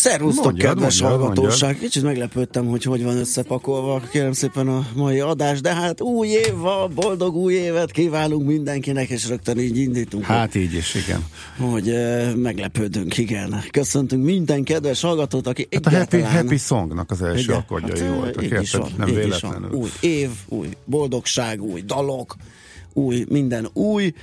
Szervusztok, Mondjad, kedves mondjad, hallgatóság! Kicsit meglepődtem, hogy hogy van összepakolva, kérem szépen a mai adás, de hát új év van, boldog új évet kívánunk mindenkinek, és rögtön így indítunk, Hát így is, igen. hogy uh, meglepődünk, igen. Köszöntünk minden kedves hallgatót, aki Hát a happy, egyáltalán... happy Songnak az első Igen, akkordjai hát, voltak, így is van, Nem így is véletlenül. van. Új év, új boldogság, új dalok, új minden új.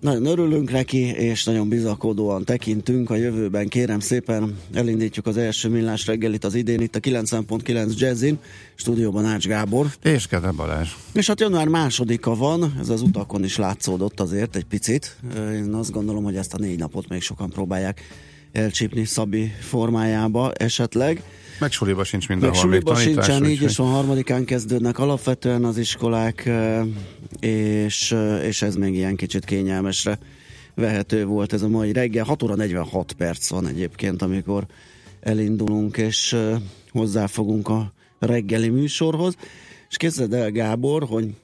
Nagyon örülünk neki, és nagyon bizakodóan tekintünk a jövőben. Kérem szépen, elindítjuk az első millás reggelit az idén itt a 90.9 Jazzin, stúdióban Ács Gábor. És Kede Balázs. És hát január másodika van, ez az utakon is látszódott azért egy picit. Én azt gondolom, hogy ezt a négy napot még sokan próbálják elcsípni Szabi formájába esetleg. Meg suliba sincs Meg mindenhol még suliba tanítás. sincsen, így is van, harmadikán kezdődnek alapvetően az iskolák, és, és ez még ilyen kicsit kényelmesre vehető volt ez a mai reggel. 6 óra 46 perc van egyébként, amikor elindulunk, és hozzáfogunk a reggeli műsorhoz. És képzeld el, Gábor, hogy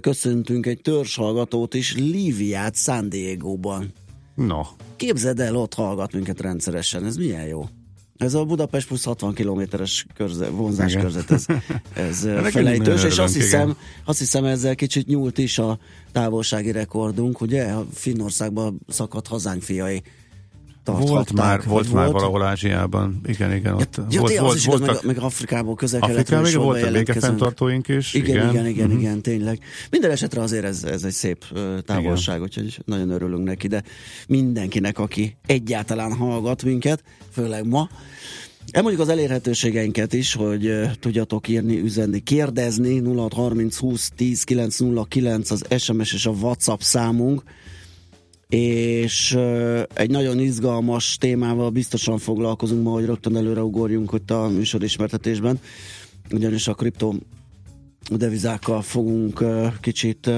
köszöntünk egy törzshallgatót is, Líviát San Diego-ban. No, Képzeld el, ott hallgat minket rendszeresen, ez milyen jó. Ez a Budapest plusz 60 kilométeres körze, vonzás Igen. körzet, ez, ez felejtős, és azt hiszem, igen. azt hiszem ezzel kicsit nyúlt is a távolsági rekordunk, ugye? A Finnországban szakadt hazánk fiai tarthatták. volt már, volt már valahol Ázsiában. Igen, igen. Ja, Ott ja, volt, volt, volt, az is igaz, voltak, meg, meg Afrikából, közel Afrikában még voltak békefenntartóink is. igen, igen, igen, Mhm. igen, tényleg. Minden esetre azért ez, ez egy szép távolság, úgyhogy nagyon örülünk neki, de mindenkinek, aki egyáltalán hallgat minket, főleg ma, Elmondjuk az elérhetőségeinket is, hogy uh, tudjatok írni, üzenni, kérdezni 0630 20 10 909 az SMS és a WhatsApp számunk és egy nagyon izgalmas témával biztosan foglalkozunk ma, hogy rögtön előre ugorjunk ott a műsorismertetésben, ugyanis a kripto devizákkal fogunk kicsit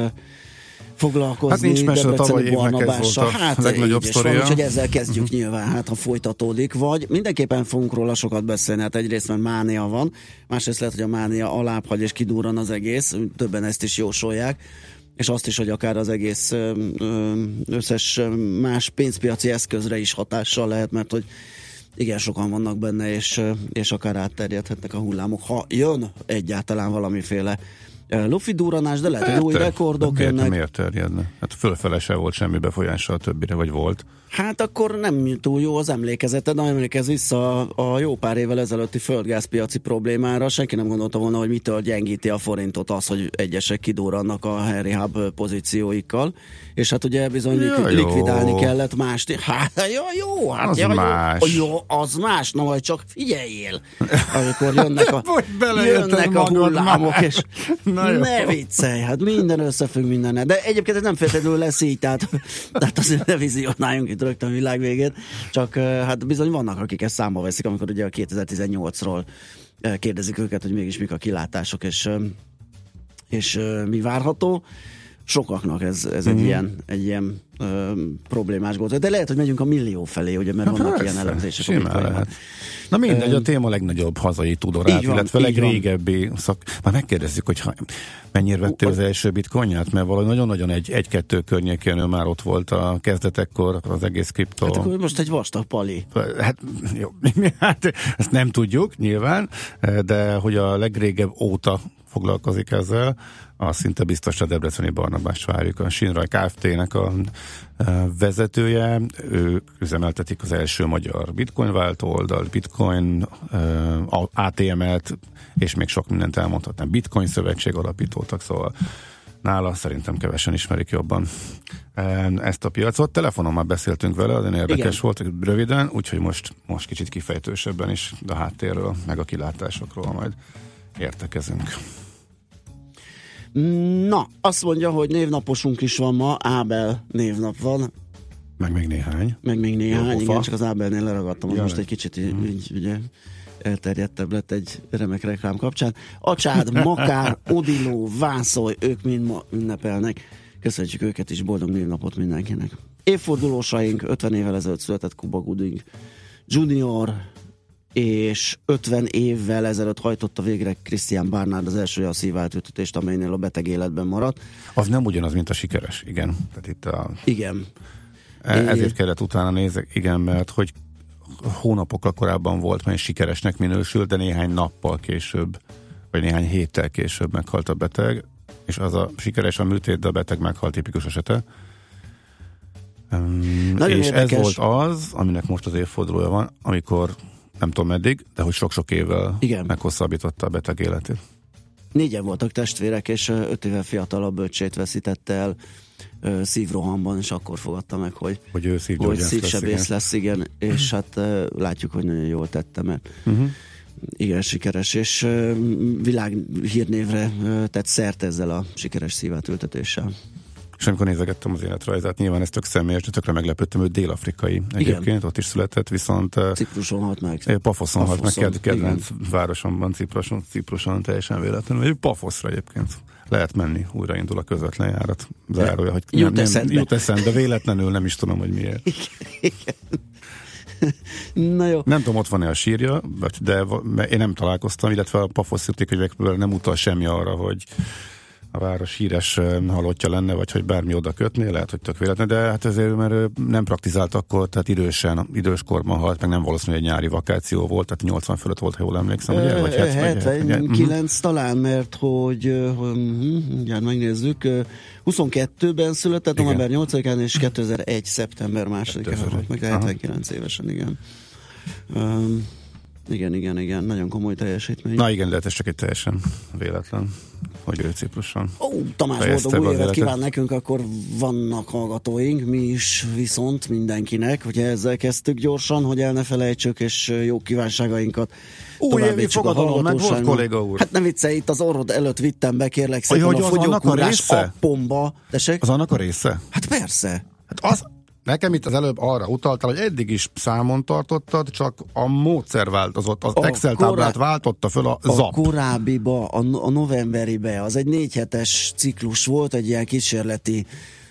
foglalkozni. Hát nincs mese, Debreceni évnek ez volt a hát legnagyobb is van, sztoria. Úgyhogy ezzel kezdjük nyilván, hát ha folytatódik, vagy mindenképpen fogunk róla sokat beszélni, hát egyrészt mert mánia van, másrészt lehet, hogy a mánia alább hagy és kidúran az egész, többen ezt is jósolják, és azt is, hogy akár az egész összes más pénzpiaci eszközre is hatással lehet, mert hogy igen, sokan vannak benne, és, és akár átterjedhetnek a hullámok, ha jön egyáltalán valamiféle lufi duranás, de lehet, hogy új Te- rekordok miért, jönnek. Miért terjedne? Hát fölfele se volt semmi befolyása a többire, vagy volt. Hát akkor nem túl jó az emlékezeted, nem emlékez vissza a, a jó pár évvel ezelőtti földgázpiaci problémára. Senki nem gondolta volna, hogy mitől gyengíti a forintot az, hogy egyesek kidurrannak a Henry Hub pozícióikkal. És hát ugye bizony Ja, likvi- jó. likvidálni kellett más. Hát jó, jó, hát Az ja, más. Jó, jó, az más, na majd csak figyeljél, amikor jönnek a, jönnek a hullámok, már. és Na jó. ne viccelj, hát minden összefügg mindennel. De egyébként ez nem feltétlenül lesz így, tehát, tehát azért ne vizionáljunk itt rögtön világ végén. Csak hát bizony vannak, akik ezt számba veszik, amikor ugye a 2018-ról eh, kérdezik őket, hogy mégis mik a kilátások, és, és mi várható. Sokaknak ez, ez egy, ilyen, egy ilyen ö, problémás volt. De lehet, hogy megyünk a millió felé, ugye, mert vannak Persze, ilyen elemzések. simán lehet. Na mindegy, a téma legnagyobb hazai tudorát, van, illetve legrégebbi szak... Már megkérdezzük, hogy ha, mennyire vettél az első bitcoinját, mert valahogy nagyon-nagyon egy, egy-kettő környékén ő már ott volt a kezdetekkor az egész kriptó. Hát akkor most egy vastag pali. Hát, jó, hát ezt nem tudjuk nyilván, de hogy a legrégebb óta foglalkozik ezzel, az szinte biztos a Debreceni Barnabás várjuk. A Sinraj Kft-nek a e, vezetője, ő üzemeltetik az első magyar bitcoin váltó oldalt, bitcoin e, ATM-et, és még sok mindent elmondhatnám. Bitcoin szövetség alapítótak, szóval nála szerintem kevesen ismerik jobban e, ezt a piacot. Telefonon már beszéltünk vele, az érdekes Igen. volt, röviden, úgyhogy most, most kicsit kifejtősebben is a háttérről, meg a kilátásokról majd értekezünk. Na, azt mondja, hogy névnaposunk is van ma, Ábel névnap van, Meg még néhány. meg még Jó néhány, pofa. igen, csak az Ábelnél leragadtam, hogy Ja, most egy kicsit így, így ugye elterjedtebb lett egy remek reklám kapcsán. Acsád, Makár, Odiló, Vászoly, ők mind ma ünnepelnek. Köszönjük őket is, boldog névnapot mindenkinek. Évfordulósaink 50 évvel ezelőtt született Kuba Gooding Junior, és 50 évvel ezelőtt hajtotta végre Christian Barnard az első olyan szíváltültetést, amelynél a beteg életben maradt. Az nem ugyanaz, mint a sikeres, igen. Tehát itt a, Igen, e- ezért kellett utána nézek, igen, mert hogy hónapokkal korábban volt, mert sikeresnek minősült, de néhány nappal később, vagy néhány héttel később meghalt a beteg, és az a sikeres a műtét, de a beteg meghalt tipikus esete. Um, Nagyon és érdekes. ez volt az, aminek most az évfordulója van, amikor nem tudom meddig, de hogy sok-sok évvel Igen. meghosszabbította a beteg életét. Négyen voltak testvérek, és öt éve fiatalabb bölcsét veszítette el ö, szívrohamban, és akkor fogadta meg, hogy, Hogy ő hogy szívgyógyász lesz, szívsebész igen. lesz, igen, és hát ö, látjuk, hogy nagyon jól tette, mert Uh-huh. igen, sikeres, és ö, világhírnévre tett szert ezzel a sikeres szívátültetéssel. És amikor nézegettem az életrajzát, nyilván ez tök személyes, de tökre meglepődtem, hogy dél-afrikai egyébként, ott is született, viszont Cipruson halt meg. eh, Pafoszon halt meg, ked- kedvenc városomban, Cipruson, Cipruson teljesen véletlenül, vagy Pafoszra egyébként lehet menni, újraindul a közvetlen járat. Zárója, hogy Jut nem, eszedbe. jut eszembe, véletlenül nem is tudom, hogy miért. Na jó. Nem tudom, ott van-e a sírja, de én nem találkoztam, illetve a Pafosz könyvekből nem utal semmi arra, hogy a város híres halottja lenne, vagy hogy bármi oda kötné, lehet, hogy tök véletlen, de hát ezért, mert ő nem praktizált akkor, tehát idősen, időskorban halt, meg nem valószínű, hogy egy nyári vakáció volt, tehát 80 fölött volt, ha jól emlékszem, ugye? Vagy 70, 79 talán, mert hogy, ö, hm, mindjárt megnézzük, ö, 22-ben született, november 8-án, és 2001. szeptember 2-án 2001. volt meg, de Aha. 79 évesen, igen. Um, igen, igen, igen, nagyon komoly teljesítmény. Na igen, de hát ez csak egy teljesen véletlen, hogy ő Cipruson. Ó, Tamás, boldog új évet kíván nekünk, akkor vannak hallgatóink, mi is viszont mindenkinek, hogy ezzel kezdtük gyorsan, hogy el ne felejtsük, és jó kívánságainkat Új évi fogadalom, meg volt, kolléga úr? Hát ne viccelj, itt az orrod előtt vittem be, kérlek szépen, hogy annak a fogyókúrás appomba. Tessék? Az annak a része? Hát persze. Hát az, nekem itt az előbb arra utaltál, hogy eddig is számon tartottad, csak a módszer változott, az A Excel korá- táblát váltotta föl a A zap. korábbiba, a, a novemberibe, az egy négy hetes ciklus volt, egy ilyen kísérleti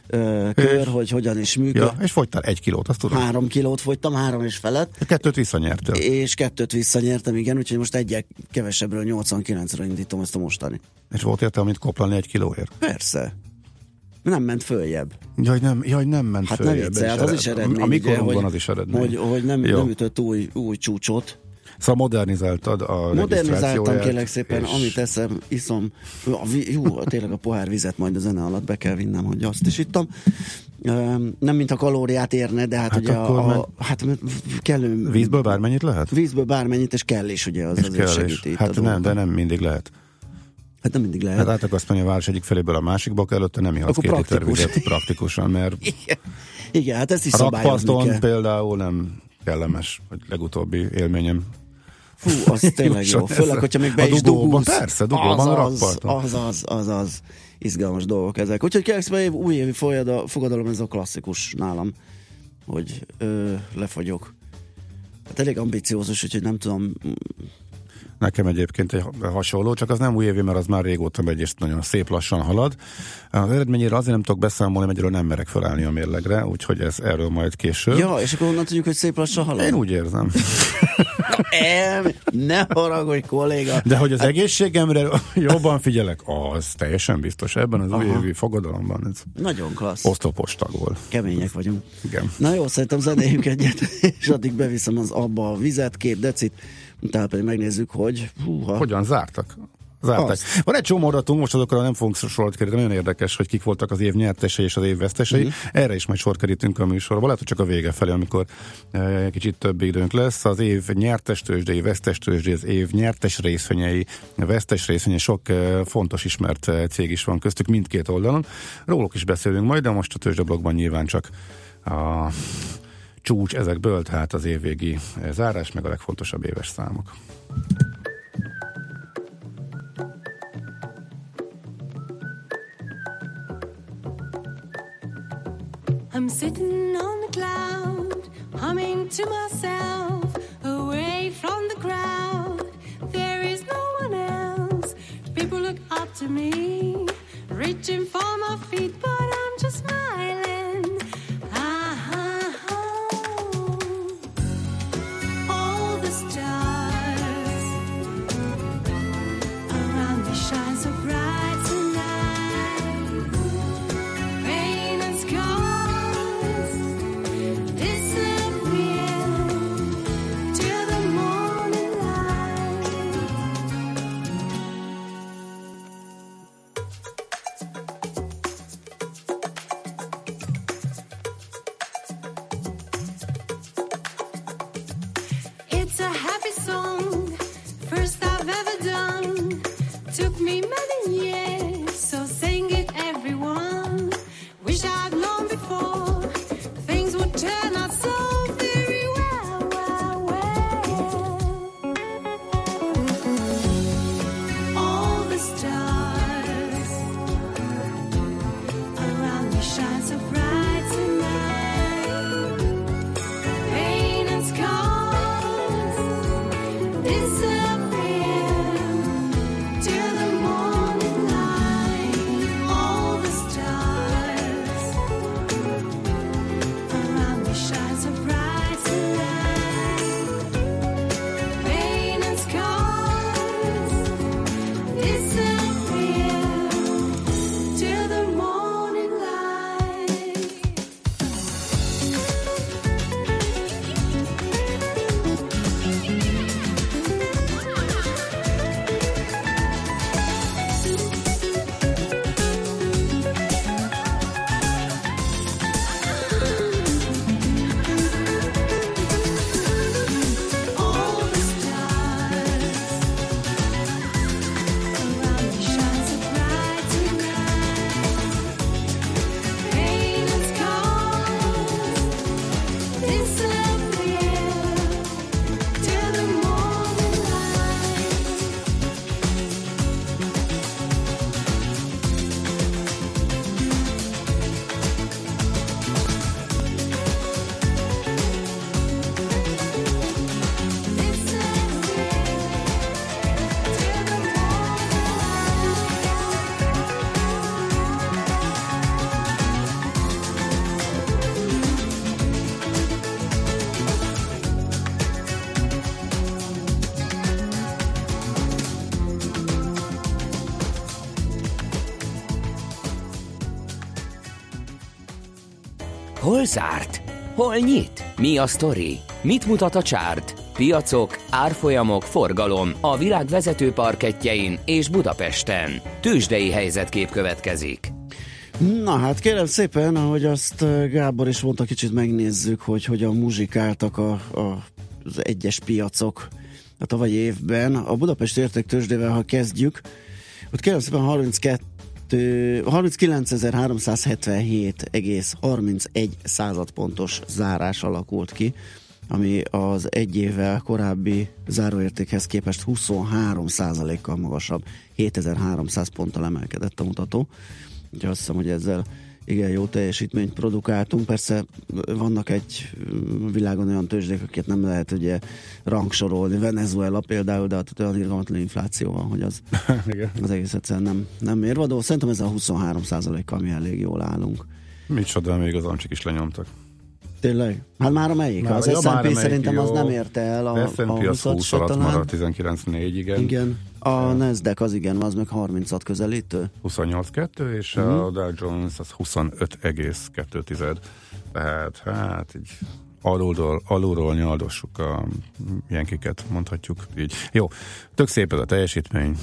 ö, kör, És? hogy hogyan is működik. Ja, és fogytál egy kilót, azt tudom. Három kilót fogytam, három és felett. Kettőt visszanyertél. és kettőt visszanyertem, igen, úgyhogy most egyek kevesebbről 89-re indítom ezt a mostani. És volt értelme, mint koplalni egy kilóért? Persze. Nem ment följebb. Jaj, nem, jaj, nem ment Hát följebb. hát az is eredmény. A ugye, mikorunkban hogy, az is eredmény. Hogy, hogy nem, Jó. nem ütött új, új csúcsot. Szóval modernizáltad a Modernizáltam kérlek szépen, és amit eszem, iszom. A, jó, tényleg a pohár vizet majd a zene alatt be kell vinnem, hogy azt is ittam. Nem mint a kalóriát érne, de hát, Hát ugye a, meg- a, hát kellő Vízből bármennyit lehet? vízből bármennyit, és kell is, ugye, az És azért kell segíti a Hát nem, de nem mindig lehet. Hát nem mindig lehet. Hát át akarsz menni a város egyik feléből a másikba, akkor előtte nem ihatsz két liter vizet praktikusan, mert Igen. Igen, hát ezt is a szabályozni kell. például nem kellemes, hogy legutóbbi élményem. Fú, az tényleg jó. Főleg, hogyha még be a is dugulsz. persze, dugóban a az, rakparton. az, az, az, az, izgalmas dolgok ezek. Úgyhogy kérlek szépen, év- újévi folyada, fogadalom, ez a klasszikus nálam, hogy ö, lefagyok. Hát elég ambiciózus, úgyhogy nem tudom, nekem egyébként egy hasonló, csak az nem új évi, mert az már régóta megy, és nagyon szép lassan halad. Az eredményére azért nem tudok beszámolni, mert nem merek felállni a mérlegre, úgyhogy ez erről majd később. Ja, és akkor onnan tudjuk, hogy szép lassan halad? Én úgy érzem. Na, em, ne haragudj, kolléga. De hogy az egészségemre jobban figyelek, az teljesen biztos. Ebben az újévi fogadalomban ez Nagyon klassz. oszlopos tag volt. Kemények vagyunk. Igen. Na jó, szerintem zenéljünk egyet, és addig beviszem az abba a vizet, két decit, utána pedig megnézzük, hogy húha. Hogyan zártak? Zárták. Azt. Van egy csomó adatunk, most azokra nem fogunk sort keríteni, nagyon érdekes, hogy kik voltak az év nyertesei és az év vesztesei. Uh-huh. Erre is majd sor kerítünk a műsorba, lehet, hogy csak a vége felé, amikor e, egy kicsit több időnk lesz. Az év nyertes tőzsdei, vesztes tőzsdei, az év nyertes részvényei, vesztes részvényei, sok e, fontos ismert e, cég is van köztük mindkét oldalon. Róluk is beszélünk majd, de most a tőzsdeblogban nyilván csak a csúcs ezekből, tehát az évvégi zárás, meg a legfontosabb éves számok. I'm sitting on the cloud, humming to myself, away from the crowd. There is no one else. People look up to me, reaching for my feet, but I'm just smiling. Zárt? Hol nyit? Mi a sztori? Mit mutat a csárt? Piacok, árfolyamok, forgalom a világ vezető parketjein és Budapesten. Tősdei helyzetkép következik. Na hát kérem szépen, ahogy azt uh, Gábor is mondta, kicsit megnézzük, hogy hogyan muzsikáltak a, a, az egyes piacok a tavalyi évben. A Budapest értéktősdével, ha kezdjük, ott kérem szépen 32 39.377,31 századpontos zárás alakult ki, ami az egy évvel korábbi záróértékhez képest 23 kal magasabb, 7300 ponttal emelkedett a mutató. Úgyhogy azt hiszem, hogy ezzel igen, jó teljesítményt produkáltunk. Persze vannak egy ö, világon olyan tőzsdék, akiket nem lehet ugye rangsorolni. Venezuela például, de ott olyan irgalmatlan infláció van, hogy az, az egész egyszerűen nem, nem mérvadó. Szerintem ez a 23 kal mi elég jól állunk. Micsoda, még az amcsik is lenyomtak. Tényleg? Hát már a melyik? Már- az ja, S&P szerintem az jó. nem érte el a, A S&P a az 20 20 alatt maradt, 19.4, igen. Igen. A Nasdaq az igen, az meg 30-at közelítő. 28,2, és Mhm. a Dow Jones az 25,2. Tehát hát így alulról, alulról nyaldossuk a ilyenkiket, mondhatjuk így. Jó, tök szép ez a teljesítmény,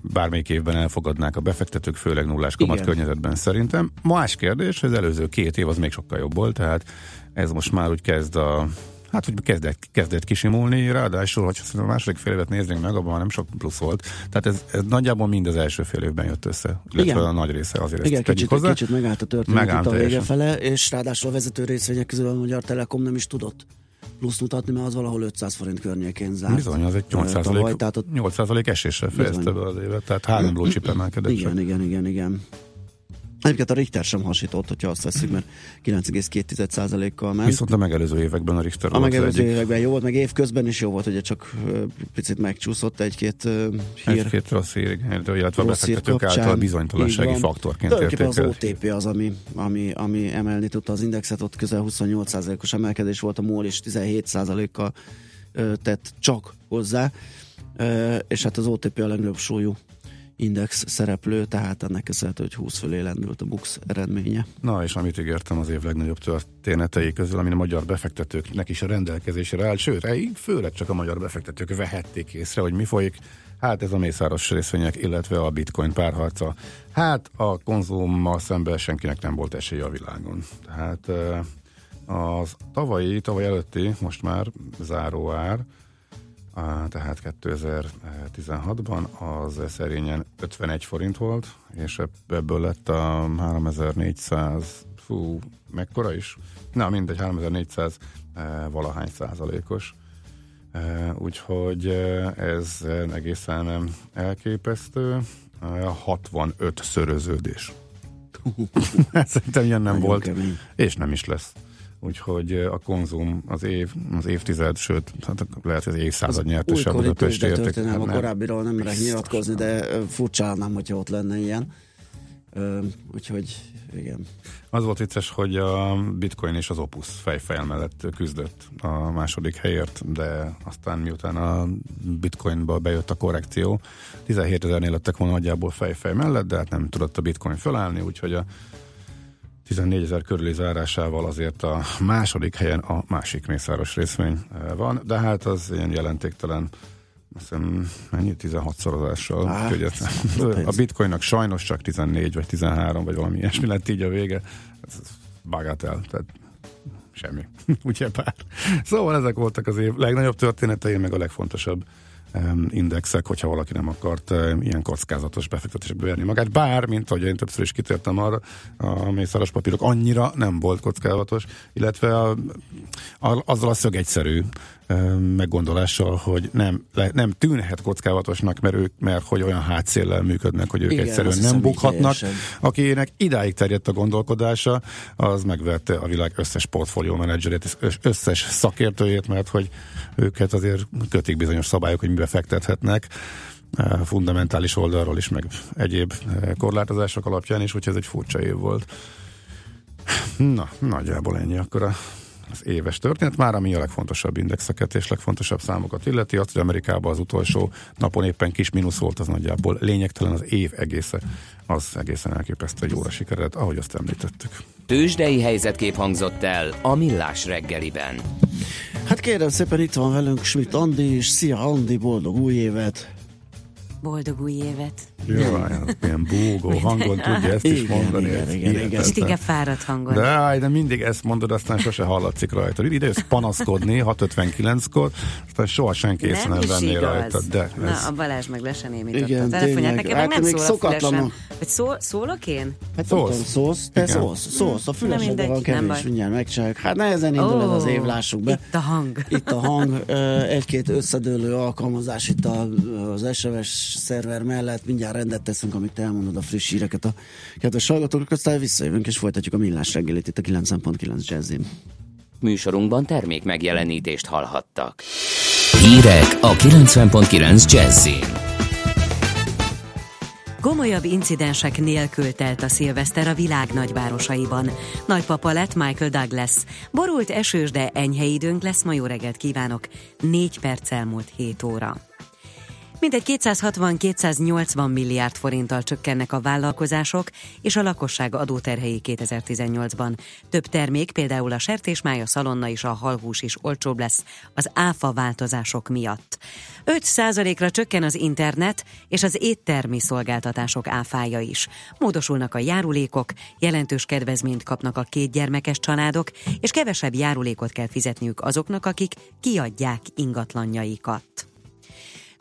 bármelyik évben elfogadnák a befektetők, főleg nullás kamat Igen. környezetben szerintem. Más kérdés, hogy az előző két év az még sokkal jobb volt, tehát ez most már úgy kezd a Hát, hogy kezdett, kezdett kisimulni, ráadásul, hogyha a második fél évet néznénk meg, abban nem sok plusz volt. Tehát ez, ez nagyjából mind az első fél évben jött össze. Illetve Igen. a nagy része azért Igen, ezt kicsit, hozzá. kicsit megállt a történet Megállt itt a vége fele, és ráadásul a vezető részvények közül a Magyar Telekom nem is tudott plusz mutatni, mert az valahol 500 forint környékén zárt. Bizony, az egy Ö, 8%, tavaly, tehát ott 8% eséssel fejezte be az évet, tehát három blue emelkedett. igen, csak. igen, igen, igen. Egyébként a Richter sem hasított, hogyha azt veszik, mert 9,2%-kal ment. Viszont a megelőző években a Richter a megelőző egyik. években jó volt, meg évközben is jó volt, ugye csak picit megcsúszott egy-két hír. Egy-két rossz hír, illetve a befektetők által bizonytalansági faktorként Tulajdonképpen az. OTP az, ami, ami, ami emelni tudta az indexet, ott közel 28%-os emelkedés volt, a MOL is 17%-kal ö, tett csak hozzá, és hát az OTP a legnagyobb súlyú index szereplő, tehát ennek köszönhető, hogy 20 fölé lendült a BUX eredménye. Na, és amit ígértem az év legnagyobb történetei közül, amin a magyar befektetőknek is a rendelkezésre állt, sőt, főleg csak a magyar befektetők vehették észre, hogy mi folyik. Hát ez a mészáros részvények, illetve a bitcoin párharca. Hát a konzummal szemben senkinek nem volt esélye a világon. Tehát eh, az tavalyi, tavaly előtti, most már záróár, tehát 2016-ban az szerényen 51 forint volt, és ebb- ebből lett a 3400, fú, mekkora is? Na mindegy, 3400 eh, valahány százalékos. Eh, Úgyhogy eh, ez egészen elképesztő. Eh, 65 szöröződés. Szerintem ilyen nem Nagyon volt, kemény. és nem is lesz. Úgyhogy a konzum az év, az évtized, sőt, hát lehet, hogy az évszázad nyertese a budapesti érték. a Hát nem. korábbiról nem merek nyilatkozni, de furcsálnám, hogyha ott lenne ilyen. Ö, úgyhogy igen. Az volt vicces, hogy a Bitcoin és az Opus fejfejel mellett küzdött a második helyért, de aztán miután a Bitcoinba bejött a korrekció, 17 ezernél lettek volna nagyjából fejfej mellett, de hát nem tudott a Bitcoin fölállni, úgyhogy a 14 ezer körüli zárásával azért a második helyen a másik mészáros részvény eh, van, de hát az ilyen jelentéktelen hiszem, mennyi? 16 szorozással. Á, Úgyhogy ez- a bitcoinnak sajnos csak 14 vagy 13 vagy valami ilyesmi lett így a vége. Ez bagátel, tehát semmi. Ugye pár. Szóval ezek voltak az év legnagyobb történetei, meg a legfontosabb indexek, hogyha valaki nem akart ilyen kockázatos befektetésbe verni magát. Bár, mint ahogy én többször is kitértem arra, a mészáros papírok annyira nem volt kockázatos, illetve a, a, azzal a szögegyszerű em, meggondolással, hogy nem, le, nem tűnhet kockázatosnak, mert ők, mert hogy olyan hátszéllel működnek, hogy ők Igen, egyszerűen nem bukhatnak. Akinek idáig terjedt a gondolkodása, az megvette a világ összes portfólió menedzserét, összes szakértőjét, mert hogy őket azért kötik bizonyos szabályok, hogy mibe fektethetnek fundamentális oldalról is, meg egyéb korlátozások alapján is, úgyhogy ez egy furcsa év volt. Na, nagyjából ennyi akkor a az éves történet, már ami a legfontosabb indexeket és legfontosabb számokat illeti, azt, hogy Amerikában az utolsó napon éppen kis mínusz volt, az nagyjából lényegtelen az év egésze, az egészen elképesztő, hogy jóra sikeredett, ahogy azt említettük. Tőzsdei helyzetkép hangzott el a Millás reggeliben. Hát kérem szépen, itt van velünk Schmidt Andi is. Szia Andi, boldog új évet! Boldog új évet. Jaj, az milyen búgó hangon tudja ezt is Igen, mondani. igen, ez igen, igen. hihetetlen. Kicsit inkább fáradt hangon. De, áj, de mindig ezt mondod, aztán sose hallatszik rajta. Ide jössz panaszkodni 6.59-kor, aztán soha senki észre nem is venné igaz. rajta. De Na, ez, a Balázs meg le se némította Igen, a telefonját. tényleg. Nekem Hát meg nem szól a fülesem. Vagy szól, szólok én? Hát Szólsz. nem tudom, szólsz? Te Igen. szólsz, szólsz. A Na fülesedben van nem kevés, mindjárt megcsináljuk. Hát nehezen indul ez az év, lássuk be. Itt a hang. Itt a hang, egy-két összedőlő alkalmazás itt az SMS szerver mellett mindjárt rendet teszünk, amit elmondod a friss híreket a kedves hallgatók, aztán visszajövünk és folytatjuk a millás reggelit itt a 9.9 Jazzin. Műsorunkban termék megjelenítést hallhattak. Hírek a 90.9 Jazzin. Gomolyabb incidensek nélkül telt a szilveszter a világ nagyvárosaiban. Nagypapa lett Michael Douglas. Borult esős, de enyhe időnk lesz, ma jó reggelt kívánok. Négy perc elmúlt 7 óra. Mintegy 260-280 milliárd forinttal csökkennek a vállalkozások és a lakosság adóterhei 2018-ban. Több termék, például a sertésmáj, a szalonna és a halhús is olcsóbb lesz az áfa változások miatt. 5%-ra csökken az internet és az éttermi szolgáltatások áfája is. Módosulnak a járulékok, jelentős kedvezményt kapnak a két gyermekes családok, és kevesebb járulékot kell fizetniük azoknak, akik kiadják ingatlanjaikat.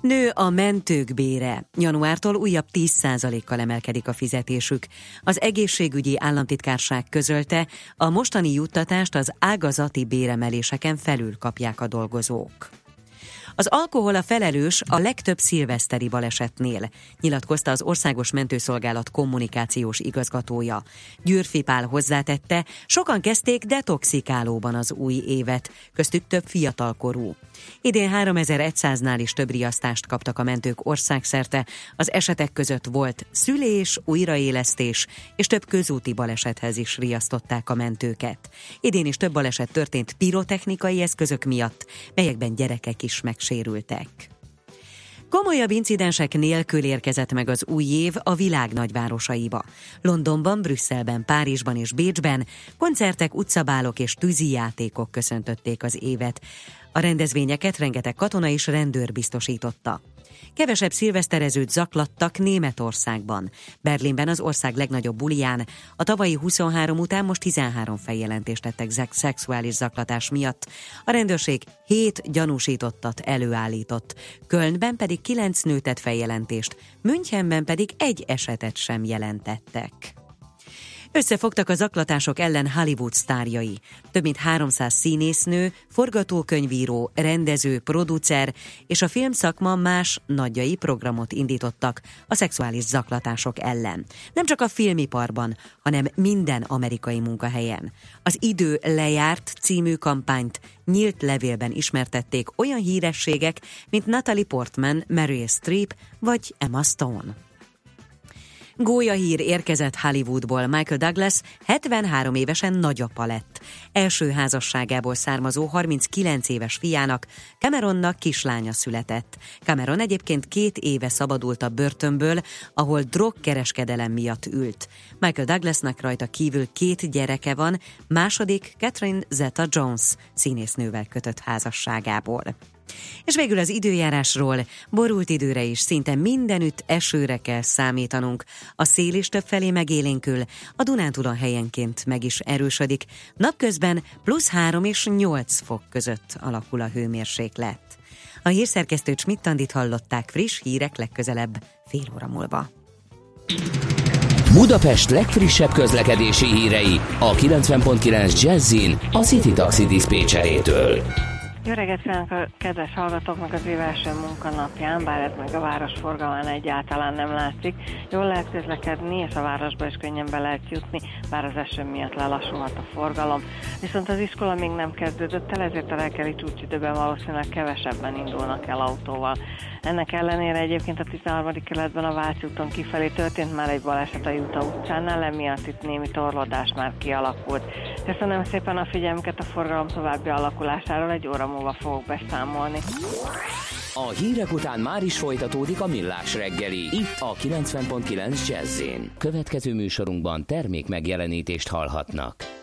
Nő a mentők bére. Januártól újabb 10%-kal emelkedik a fizetésük. Az egészségügyi államtitkárság közölte, a mostani juttatást az ágazati béremeléseken felül kapják a dolgozók. Az alkohol a felelős a legtöbb szilveszteri balesetnél, nyilatkozta az Országos Mentőszolgálat kommunikációs igazgatója. Győrfi Pál hozzátette, sokan kezdték detoxikálóban az új évet, köztük több fiatalkorú. Idén 3100-nál is több riasztást kaptak a mentők országszerte, az esetek között volt szülés, újraélesztés és több közúti balesethez is riasztották a mentőket. Idén is több baleset történt pirotechnikai eszközök miatt, melyekben gyerekek is megsérültek. Komolyabb incidensek nélkül érkezett meg az új év a világ nagyvárosaiba. Londonban, Brüsszelben, Párizsban és Bécsben koncertek, utcabálok és tűzijátékok köszöntötték az évet. A rendezvényeket rengeteg katona és rendőr biztosította. Kevesebb szilveszterezőt zaklattak Németországban. Berlinben az ország legnagyobb bulián a tavalyi 23 után most 13 feljelentést tettek szexuális zaklatás miatt. A rendőrség 7 gyanúsítottat előállított. Kölnben pedig 9 nőtet feljelentést, Münchenben pedig egy esetet sem jelentettek. Összefogtak a zaklatások ellen Hollywood sztárjai. Több mint 300 színésznő, forgatókönyvíró, rendező, producer és a filmszakma más nagyjai programot indítottak a szexuális zaklatások ellen. Nem csak a filmiparban, hanem minden amerikai munkahelyen. Az Idő lejárt című kampányt nyílt levélben ismertették olyan hírességek, mint Natalie Portman, Meryl Streep vagy Emma Stone. Gólyahír érkezett Hollywoodból. Michael Douglas 73 évesen nagyapa lett. Első házasságából származó 39 éves fiának, Cameronnak kislánya született. Cameron egyébként két éve szabadult a börtönből, ahol drogkereskedelem miatt ült. Michael Douglasnak rajta kívül két gyereke van, második Catherine Zeta-Jones színésznővel kötött házasságából. És végül az időjárásról, borult időre is szinte mindenütt esőre kell számítanunk. A szél is többfelé megélénkül, a Dunántúlon helyenként meg is erősödik. Napközben plusz 3 és 8 fok között alakul a hőmérséklet. A hírszerkesztő Csmittandit hallották friss hírek legközelebb fél óra múlva. Budapest legfrissebb közlekedési hírei a 90.9 Jazzin a City Taxi Dispécsejétől. Jó reggelt kívánok a kedves hallgatóknak az év első munkanapján, bár ez meg a város forgalmán egyáltalán nem látszik. Jól lehet közlekedni, és a városba is könnyen be lehet jutni, bár az eső miatt lelassulhat a forgalom. Viszont az iskola még nem kezdődött el, ezért a reggeli csúcsidőben valószínűleg kevesebben indulnak el autóval. Ennek ellenére egyébként a 13. keletben a Váci úton kifelé történt már egy baleset a Juta utcánál, emiatt itt némi torlódás már kialakult. Köszönöm szépen a figyelmüket a forgalom további alakulásáról, egy óra múlva fogok beszámolni. A hírek után már is folytatódik a millás reggeli, itt a 90.9 jazz Következő műsorunkban termék megjelenítést hallhatnak.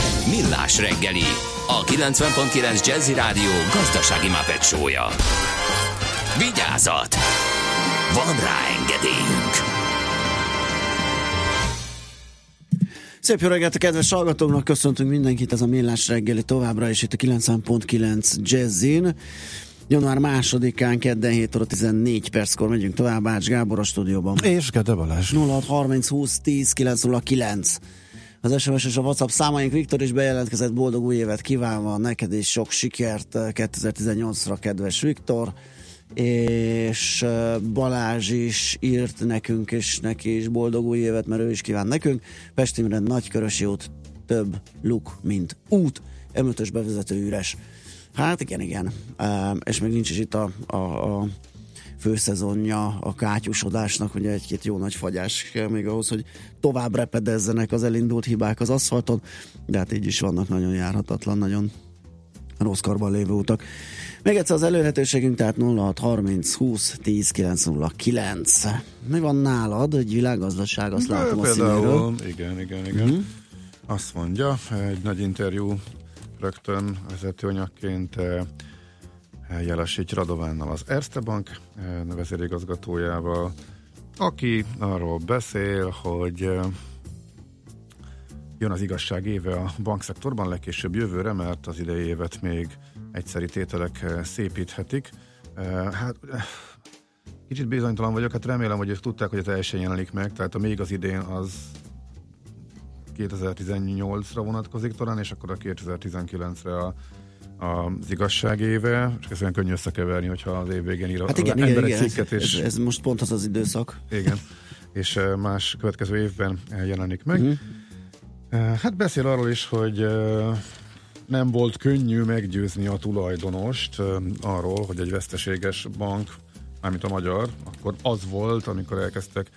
Millás reggeli, a 90.9 Jazzy Rádió gazdasági mapetsója. Vigyázat! Van rá engedélyünk! Szép jó reggelt a kedves hallgatóknak, köszöntünk mindenkit, ez a Millás reggeli továbbra is itt a 90.9 Jazzin. Január másodikán, kedden 7 óra 14 perckor megyünk tovább, Ács Gábor a stúdióban. És Gede Balázs. 0630 20 10 909. Az SMS és a WhatsApp számaink Viktor is bejelentkezett boldog új évet kívánva neked és sok sikert 2018-ra, kedves Viktor és Balázs is írt nekünk, és neki is boldog új évet, mert ő is kíván nekünk. Pestimre Nagykörösi út több luk, mint út. M5-ös bevezető üres. Hát igen, igen. És még nincs is itt a, a, a főszezonja a kátyusodásnak, ugye egy-két jó nagy fagyás kell még ahhoz, hogy tovább repedezzenek az elindult hibák az aszfalton, de hát így is vannak nagyon járhatatlan, nagyon rossz karban lévő utak. Még egyszer az elérhetőségünk, tehát 06 30 20 10 909. Mi van nálad? Egy világgazdaság, azt De látom a például, színéről. Igen, igen, igen. Mm-hmm. Azt mondja, egy nagy interjú rögtön vezetőanyagként Jelesígy Radovánnal az Erste Bank eh, vezérigazgatójával, aki arról beszél, hogy eh, jön az igazság éve a bankszektorban legkésőbb jövőre, mert az idei évet még egyszeri tételek eh, szépíthetik. Hát kicsit bizonytalan vagyok, hát remélem, hogy ezt tudták, hogy ez teljesen jelenik meg, tehát a még az idén az 2018-ra vonatkozik talán, és akkor a 2019-re a, az igazság éve, és ez olyan könnyű összekeverni, hogyha az év végén ír Hát igen, az igen, igen. Ez, cikket, és ez, ez, most pont az az időszak. igen, és más következő évben jelenik meg. Uh-huh. Hát beszél arról is, hogy nem volt könnyű meggyőzni a tulajdonost arról, hogy egy veszteséges bank, mármint a magyar, akkor az volt, amikor elkezdtek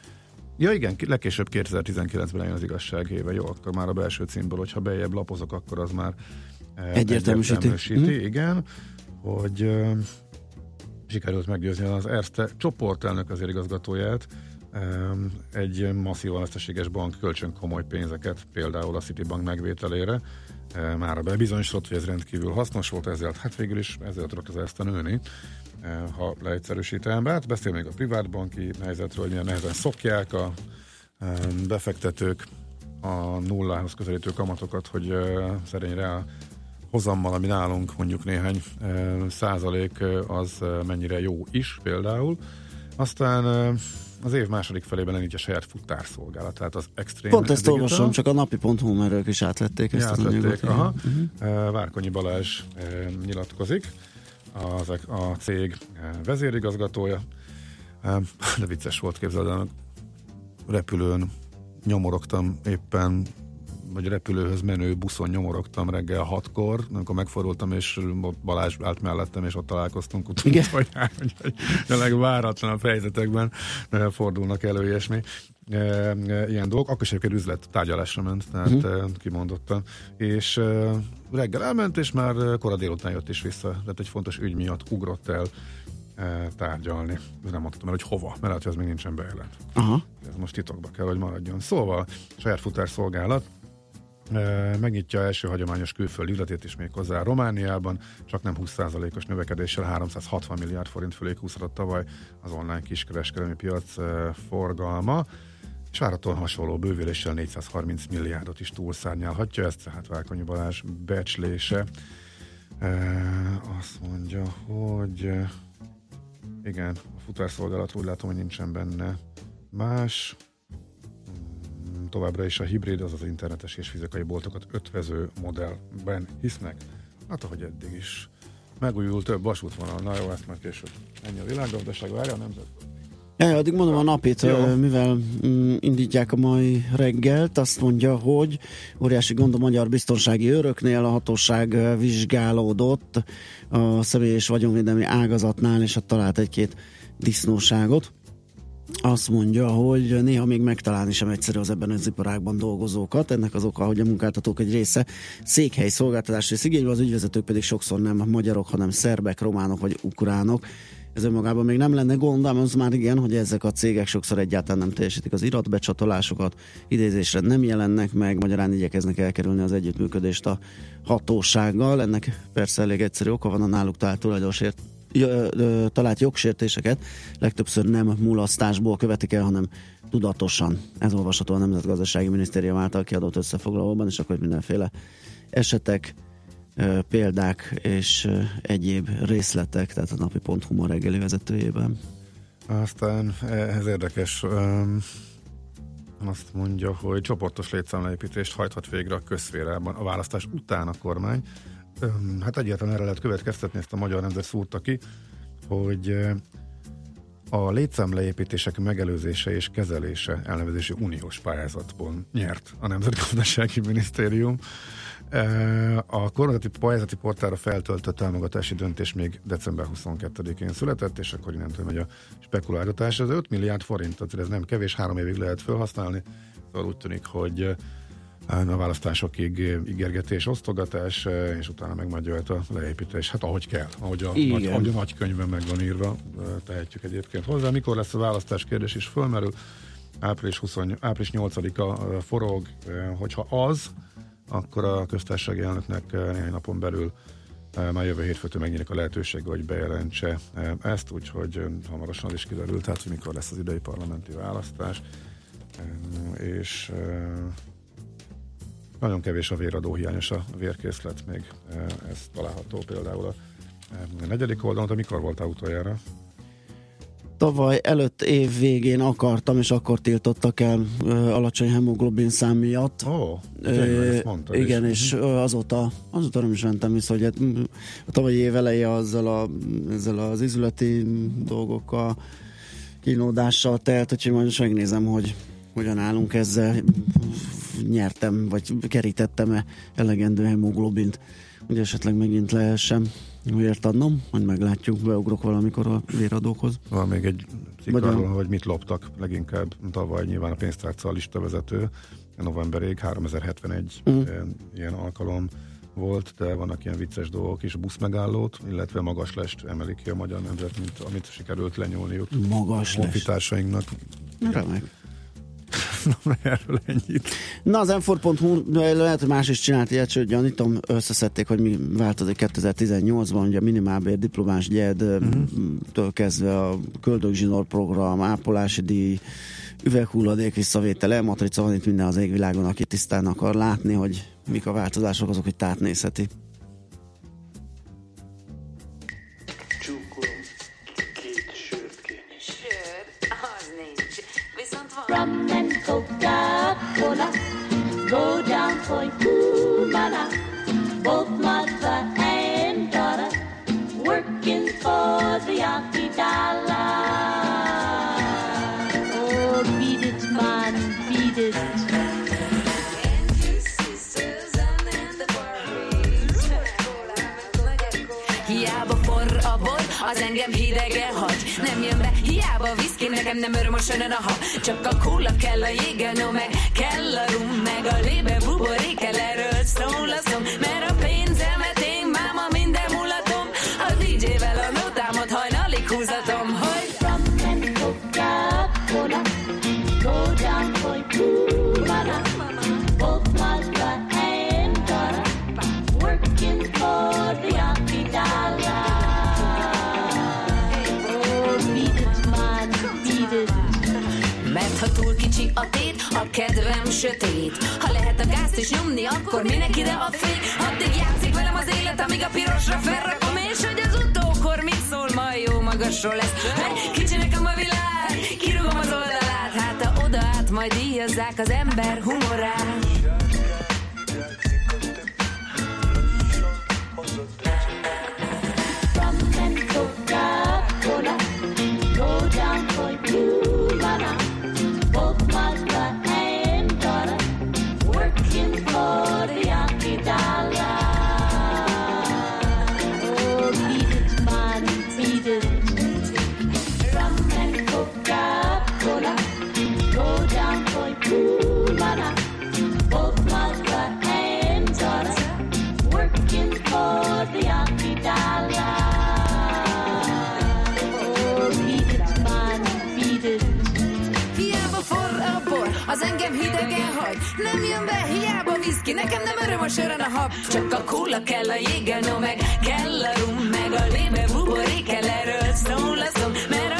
Ja igen, legkésőbb 2019-ben jön az igazság éve, jó, akkor már a belső címből, hogyha bejebb lapozok, akkor az már Egyértelműsíti. egyértelműsíti igen, hogy eh, sikerült meggyőzni az Erste csoportelnök az igazgatóját, egy masszívan veszteséges bank kölcsön komoly pénzeket, például a Citibank megvételére. Már bebizonyosodott, hogy ez rendkívül hasznos volt, ezért hát végül is ezért tudott az Erste nőni. ha leegyszerűsítem. Hát beszél még a privátbanki helyzetről, hogy milyen nehezen szokják a befektetők a nullához közelítő kamatokat, hogy szerényre hozammal, ami nálunk mondjuk néhány százalék, az mennyire jó is például. Aztán az év második felében elindítja saját futárszolgálat, tehát az extrém. Pont ezt olvasom, csak a napi.hu merők is átvették ezt átvették, az aha. Uh-huh. Várkonyi Balázs nyilatkozik, az, a cég vezérigazgatója. De vicces volt, képzeld el, repülőn nyomorogtam éppen vagy repülőhöz menő buszon nyomorogtam reggel hatkor, amikor megfordultam, és Balázs állt mellettem, és ott találkoztunk utána, hogy, hogy, hogy a legváratlanabb helyzetekben fordulnak elő ilyesmi ilyen dolgok, akkor is egyébként üzlet tárgyalásra ment, tehát uh-huh. kimondottan, és reggel elment, és már kora délután jött is vissza, tehát egy fontos ügy miatt ugrott el tárgyalni. Nem mondtam el, hogy hova, mert hogy ez még nincsen bejelent. Aha. Ez most titokba kell, hogy maradjon. Szóval, saját futárszolgálat, megnyitja első hagyományos külföldi üzletét is még hozzá Romániában, csak nem 20%-os növekedéssel 360 milliárd forint fölé kúszott tavaly az online kiskereskedelmi piac forgalma, és várhatóan hasonló bővüléssel 430 milliárdot is túlszárnyálhatja, ez tehát Válkonyi Balázs becslése. Azt mondja, hogy igen, a futárszolgálat úgy látom, hogy nincsen benne más továbbra is a hibrid, azaz az internetes és fizikai boltokat ötvező modellben hisznek. Hát ahogy eddig is. Megújul több vasútvonal, na jó, ezt már később. Ennyi a világgazdaság, várja a nemzet. Ja, addig mondom a napit, jó. mivel mm, indítják a mai reggelt, azt mondja, hogy óriási gond a magyar biztonsági öröknél, a hatóság vizsgálódott a személy és vagyonvédelmi ágazatnál, és ott talált egy-két disznóságot azt mondja, hogy néha még megtalálni sem egyszerű az ebben az iparágban dolgozókat. Ennek az oka, hogy a munkáltatók egy része székhely szolgáltatási igénybe, az ügyvezetők pedig sokszor nem magyarok, hanem szerbek, románok vagy ukránok. Ez önmagában még nem lenne gond, ám az már igen, hogy ezek a cégek sokszor egyáltalán nem teljesítik az iratbecsatolásokat, idézésre nem jelennek meg, magyarán igyekeznek elkerülni az együttműködést a hatósággal. Ennek persze elég egyszerű oka van a náluk talált tulajdonosért talált jogsértéseket legtöbbször nem mulasztásból követik el, hanem tudatosan. Ez olvasható a Nemzetgazdasági Minisztérium által kiadott összefoglalóban, és akkor mindenféle esetek, példák és egyéb részletek, tehát a napi.hu ma reggeli vezetőjében. Aztán ez érdekes, azt mondja, hogy csoportos létszámleépítést hajthat végre a közférában a választás után a kormány. Hát egyáltalán erre lehet következtetni, ezt a magyar nemzet szúrta ki, hogy a létszámleépítések megelőzése és kezelése elnevezési uniós pályázatból nyert a Nemzetgazdasági Minisztérium. A kormányzati pályázati portára feltöltött támogatási döntés még december 22-én született, és akkor innentől megy a spekulálgatás. Ez 5 milliárd forint, tehát ez nem kevés, három évig lehet felhasználni. Szóval úgy tűnik, hogy a választásokig ígérgetés, osztogatás, és utána meg majd jöhet a leépítés. Hát ahogy kell, ahogy a, nagy, ahogy a nagy könyvben meg van írva, tehetjük egyébként hozzá. Mikor lesz a választás kérdés is fölmerül. Április, 20, április 8-a forog, hogyha az, akkor a köztársasági elnöknek néhány napon belül már jövő hétfőtől megnyílik a lehetőség, hogy bejelentse ezt, úgyhogy hamarosan is kiderült, tehát hogy mikor lesz az idei parlamenti választás. És nagyon kevés a véradó, hiányos a vérkészlet, még e, ez található például a, a negyedik oldalon, de mikor voltál utoljára? Tavaly előtt év végén akartam, és akkor tiltottak el ö, alacsony hemoglobin szám miatt. Ó, oh, ö, mondtad Igen, is. és ö, azóta, azóta nem is mentem vissza, hogy hát, a tavalyi év eleje azzal a, ezzel az izületi dolgokkal kínódással telt, úgyhogy majd is megnézem, hogy hogyan állunk ezzel nyertem, vagy kerítettem-e elegendő hemoglobint, hogy esetleg megint lehessen miért adnom, majd meglátjuk, beugrok valamikor a véradókhoz. Van még egy cikk arról, hogy mit loptak leginkább tavaly nyilván a pénztárca listavezető novemberig 3071 mm. ilyen alkalom volt, de vannak ilyen vicces dolgok is, a buszmegállót, illetve magas lest emelik ki a magyar nemzet, mint amit sikerült lenyúlniuk. Magas lest. Remek. Erről ennyit. Na, az m lehet, hogy más is csinált ilyet, sőt, gyanítom, összeszedték, hogy mi változik 2018-ban, ugye a minimálbér diplomás gyed-től uh-huh. kezdve a köldögzsinór program, ápolási díj, üveghulladék visszavétele, matrica van itt minden az égvilágon, aki tisztán akar látni, hogy mik a változások, azok, hogy tátnézheti. Csúkolom nekem nem öröm a sönön a ha Csak a kóla kell, a jégenó meg kell a rum Meg a lébe buborék kell, erről szól a szom a a kedvem sötét. Ha lehet a gázt is nyomni, akkor minek ide a fény. Addig játszik velem az élet, amíg a pirosra felrakom. És hogy az utókor mit szól, majd jó magasról lesz. Hey, kicsi nekem a világ, kirúgom az oldalát. Hát ha oda át, majd díjazzák az ember humorát nekem nem öröm a sörön a hab. Csak a kóla kell, a jégenó meg kell a rum Meg a lébe buborék kell, erről szól a szom Mert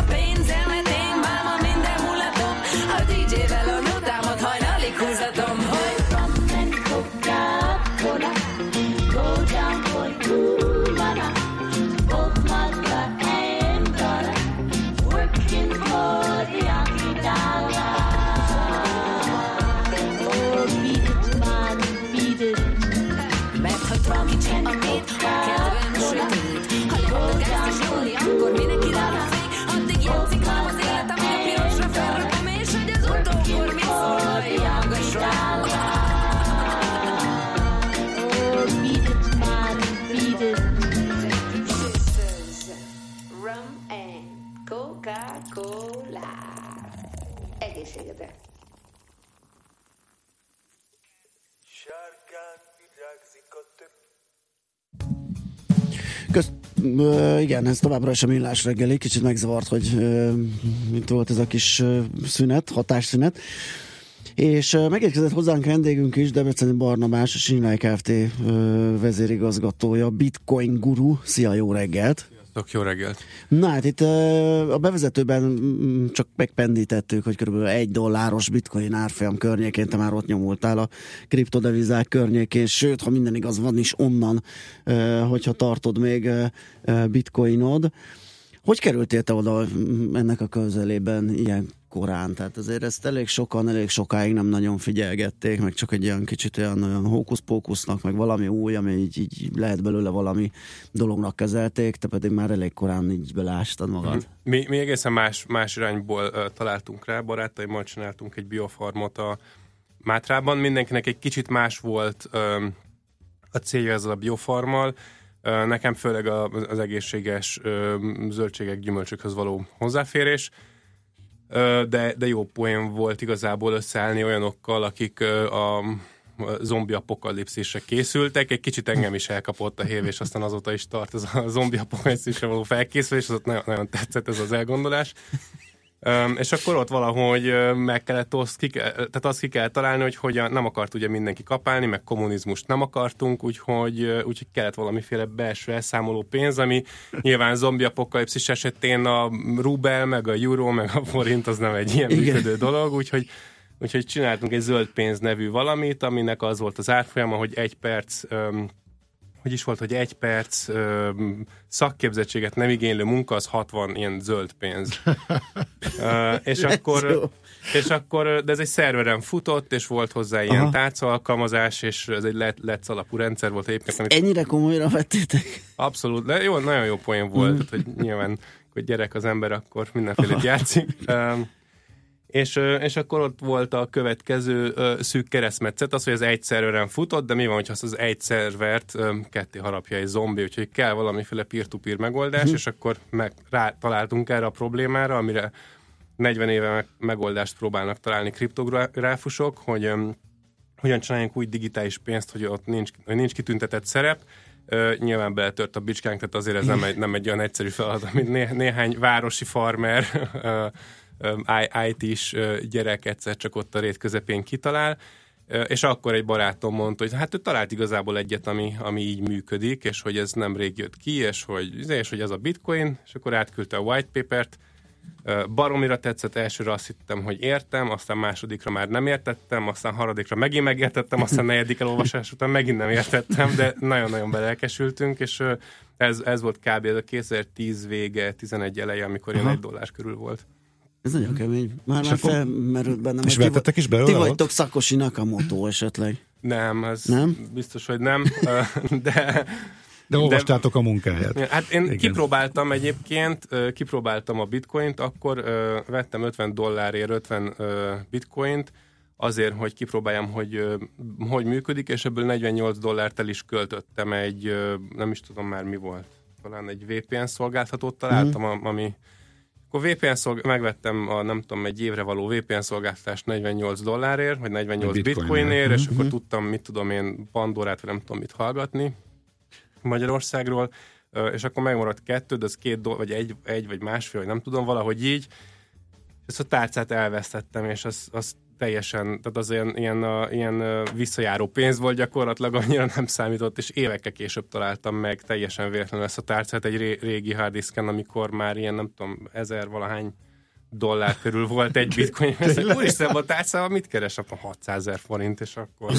Közt, ö, igen, ez továbbra is a millás reggeli, kicsit megzavart, hogy ö, itt volt ez a kis ö, szünet, hatásszünet. És megérkezett hozzánk vendégünk is, Debreceni Barnabás, a Sinlai Kft. vezérigazgatója, Bitcoin guru. Szia, jó reggelt! Sziasztok, jó reggelt! Na hát itt a bevezetőben csak megpendítettük, hogy kb. egy dolláros bitcoin árfolyam környékén te már ott nyomultál a kriptodevizák környékén, sőt, ha minden igaz van is onnan, hogyha tartod még bitcoinod. Hogy kerültél te oda ennek a közelében ilyen korán? Tehát azért ezt elég sokan, elég sokáig nem nagyon figyelgették, meg csak egy ilyen kicsit olyan, olyan hókusz-pókusznak, meg valami új, ami így, így lehet belőle valami dolognak kezelték, te pedig már elég korán így belástad magad. Mi, mi egészen más, más irányból uh, találtunk rá, barátaimmal csináltunk egy biofarmot a Mátrában, mindenkinek egy kicsit más volt um, a célja ezzel a biofarmal, nekem főleg az egészséges zöldségek, gyümölcsökhöz való hozzáférés, de, de jó poén volt igazából összeállni olyanokkal, akik a zombi apokalipszisre készültek. Egy kicsit engem is elkapott a hév, és aztán azóta is tart ez a zombi apokalipszisre való felkészülés, az ott nagyon, nagyon tetszett ez az elgondolás. Um, és akkor ott valahogy meg kellett azt ki, tehát azt ki kell találni, hogy hogyan nem akart ugye mindenki kapálni, meg kommunizmust nem akartunk, úgyhogy, úgyhogy kellett valamiféle belső elszámoló pénz, ami nyilván zombi apokalipszis esetén a rubel, meg a euró, meg a forint az nem egy ilyen Igen. működő dolog, úgyhogy Úgyhogy csináltunk egy zöld pénz nevű valamit, aminek az volt az árfolyama, hogy egy perc, öm, hogy is volt, hogy egy perc öm, szakképzettséget nem igénylő munka, az 60 ilyen zöld pénz. Ö, és akkor, és akkor, de ez egy szerveren futott, és volt hozzá ilyen Aha. tárca alkalmazás, és ez egy let, let's alapú rendszer volt egyébként, amit Ennyire komolyra vettétek? Abszolút, de jó, nagyon jó poén volt, mm. hogy nyilván, hogy gyerek az ember, akkor mindenfélét játszik. Um, és, és akkor ott volt a következő szűk keresztmetszet, az, hogy az egy szerveren futott, de mi van, hogyha azt az egy szervert ö, ketté harapja egy zombi, úgyhogy kell valamiféle peer-to-peer megoldás, Mhm. és akkor meg, rá, találtunk erre a problémára, amire 40 éve meg, megoldást próbálnak találni kriptográfusok, hogy öm, hogyan csináljunk úgy digitális pénzt, hogy ott nincs, hogy nincs kitüntetett szerep, Ö, nyilván beletört a bicskánk, tehát azért ez nem egy, nem egy olyan egyszerű feladat, mint né, néhány városi farmer, ö, IT-s gyerek egyszer csak ott a rét közepén kitalál, és akkor egy barátom mondta, hogy hát ő talált igazából egyet, ami, ami így működik, és hogy ez nem rég jött ki, és hogy, és hogy ez a bitcoin, és akkor átküldte a white papert, Baromira tetszett, elsőre azt hittem, hogy értem, aztán másodikra már nem értettem, aztán harmadikra megint megértettem, aztán negyedik elolvasás után megint nem értettem, de nagyon-nagyon belelkesültünk, és ez, ez volt kb. ez a 2010 vége, 11 eleje, amikor Aha. egy dollár körül volt. Ez nagyon kemény. Már, És már akkor- felmerült bennem. És hogy ti vettetek is Ti belőle ott? vagytok Szakosi Nakamoto esetleg. Nem, ez Nem? biztos, hogy nem, de... De olvastátok a munkáját. Hát én Igen. Kipróbáltam egyébként, kipróbáltam a bitcoint, akkor vettem 50 dollárért 50 ö, bitcoint, azért, hogy kipróbáljam, hogy hogy működik, és ebből 48 dollárt el is költöttem egy, nem is tudom már mi volt, talán egy VPN szolgáltatót találtam, mm. ami akkor VPN szolg- megvettem a nem tudom, egy évre való VPN szolgáltatást 48 dollárért, vagy 48 Bitcoinért. bitcoinért, és Mhm. akkor tudtam, mit tudom én, Pandorát, vagy nem tudom mit hallgatni Magyarországról, és akkor megmaradt kettő, de az két doll- vagy egy, egy, vagy másfél, vagy nem tudom, valahogy így. Ezt a tárcát elvesztettem, és az, az teljesen, tehát az ilyen, ilyen, a, ilyen visszajáró pénz volt gyakorlatilag, annyira nem számított, és évekkel később találtam meg teljesen véletlenül ezt a tárcát egy ré, régi harddisken, amikor már ilyen, nem tudom, ezer valahány dollár körül volt egy bitcoin. Úristen, a tárcával mit keres? Akkor 600 ezer forint, és akkor...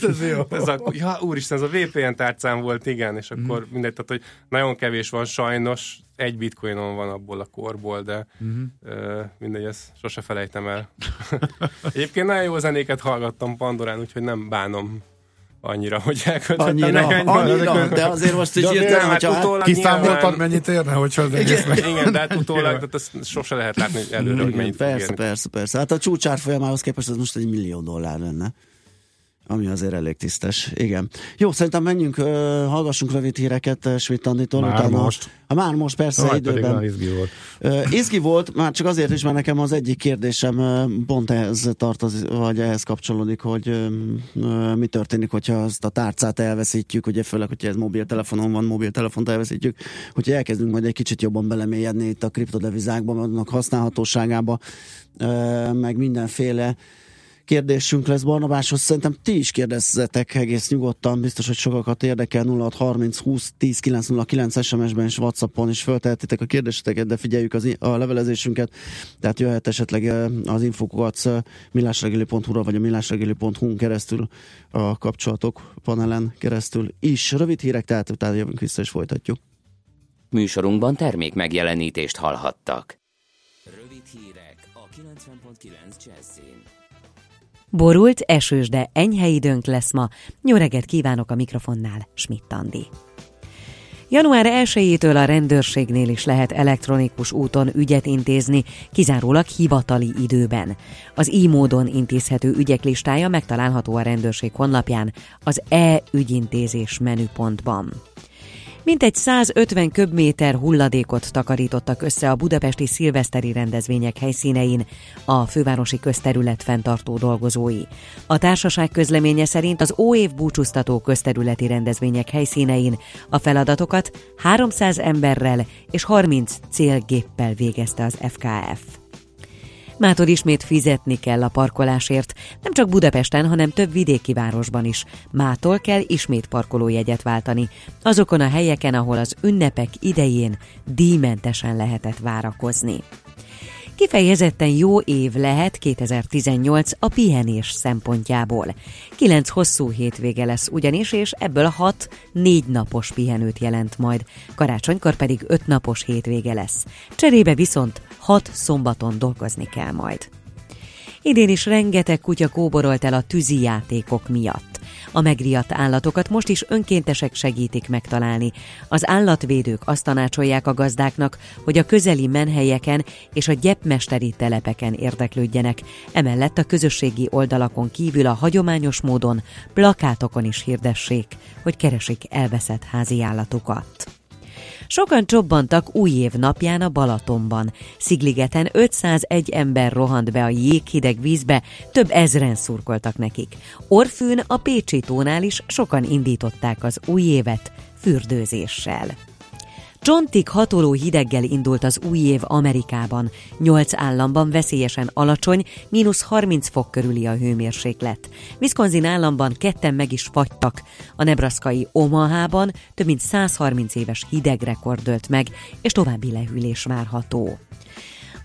ez jó. Ez a, ja, úristen, ez a VPN tárcám volt, igen, és akkor mm. mindegy, tehát, hogy nagyon kevés van sajnos, egy bitcoinon van abból a korból, de Mhm. uh, mindegy, ezt sose felejtem el. Egyébként nagyon jó zenéket hallgattam Pandorán, úgyhogy nem bánom annyira, hogy elköltöttem Annyira, nekem. annyira, de azért most így De tényleg, hogyha hát Kiszámoltad, nyilván- mennyit érne, hogyha az egész meg... Igen, de hát utólag, tehát ezt sose lehet látni hogy előre, hogy mennyit persze, persze, persze. Hát a csúcsár folyamához képest ez most egy millió dollár lenne. Ami azért elég tisztes. Igen. Jó, szerintem menjünk, uh, hallgassunk rövid híreket uh, Schmidt Anditól. Már utána, most? Ha már most, persze, pedig időben. izgi volt. Uh, izgi volt, már csak azért is, mert nekem az egyik kérdésem uh, pont ehhez tartozik, vagy ehhez kapcsolódik, hogy uh, mi történik, hogyha azt a tárcát elveszítjük, ugye főleg, hogyha ez mobiltelefonon van, mobiltelefont elveszítjük, hogyha elkezdünk majd egy kicsit jobban belemélyedni itt a kriptodevizákba, annak használhatóságába, uh, meg mindenféle kérdésünk lesz Barnabáshoz. Szerintem ti is kérdezzetek egész nyugodtan, biztos, hogy sokakat érdekel 0630 20 10 909 SMS-ben és Whatsappon is föltehetitek a kérdéseteket, de figyeljük az, a levelezésünket, tehát jöhet esetleg eh, az infokukat millásregeli.hu-ra vagy a millásregeli.hu-n keresztül a kapcsolatok panelen keresztül is. Rövid hírek, tehát utána jövünk vissza és folytatjuk. Műsorunkban termék megjelenítést hallhattak. Rövid hírek a 90.9 Jazzin. Borult, esős, de enyhe időnk lesz ma. Jó reggelt kívánok a mikrofonnál, Schmidt Andi. Január 1-től a rendőrségnél is lehet elektronikus úton ügyet intézni, kizárólag hivatali időben. Az így módon intézhető ügyek listája megtalálható a rendőrség honlapján, az e-ügyintézés menüpontban. Mintegy 150 köbméter hulladékot takarítottak össze a budapesti szilveszteri rendezvények helyszínein a fővárosi közterület fenntartó dolgozói. A társaság közleménye szerint az óév búcsúztató közterületi rendezvények helyszínein a feladatokat 300 emberrel és 30 célgéppel végezte az FKF. Mától ismét fizetni kell a parkolásért, nem csak Budapesten, hanem több vidéki városban is. Mától kell ismét parkolójegyet váltani, azokon a helyeken, ahol az ünnepek idején díjmentesen lehetett várakozni. Kifejezetten jó év lehet 2018 a pihenés szempontjából. Kilenc hosszú hétvége lesz ugyanis, és ebből hat négy napos pihenőt jelent majd. Karácsonykor pedig öt napos hétvége lesz. Cserébe viszont hat szombaton dolgozni kell majd. Idén is rengeteg kutya kóborolt el a tűzi játékok miatt. A megriadt állatokat most is önkéntesek segítik megtalálni. Az állatvédők azt tanácsolják a gazdáknak, hogy a közeli menhelyeken és a gyepmesteri telepeken érdeklődjenek. Emellett a közösségi oldalakon kívül a hagyományos módon plakátokon is hirdessék, hogy keresik elveszett házi állatukat. Sokan csobbantak új év napján a Balatonban. Szigligeten 501 ember rohant be a jéghideg vízbe, több ezren szurkoltak nekik. Orfűn a Pécsi tónál is sokan indították az új évet fürdőzéssel. Csontig hatoló hideggel indult az új év Amerikában. Nyolc államban veszélyesen alacsony, mínusz 30 fok körüli a hőmérséklet. Wisconsin államban ketten meg is fagytak. A nebraszkai Omahában több mint 130 éves hidegrekord dölt meg, és további lehűlés várható.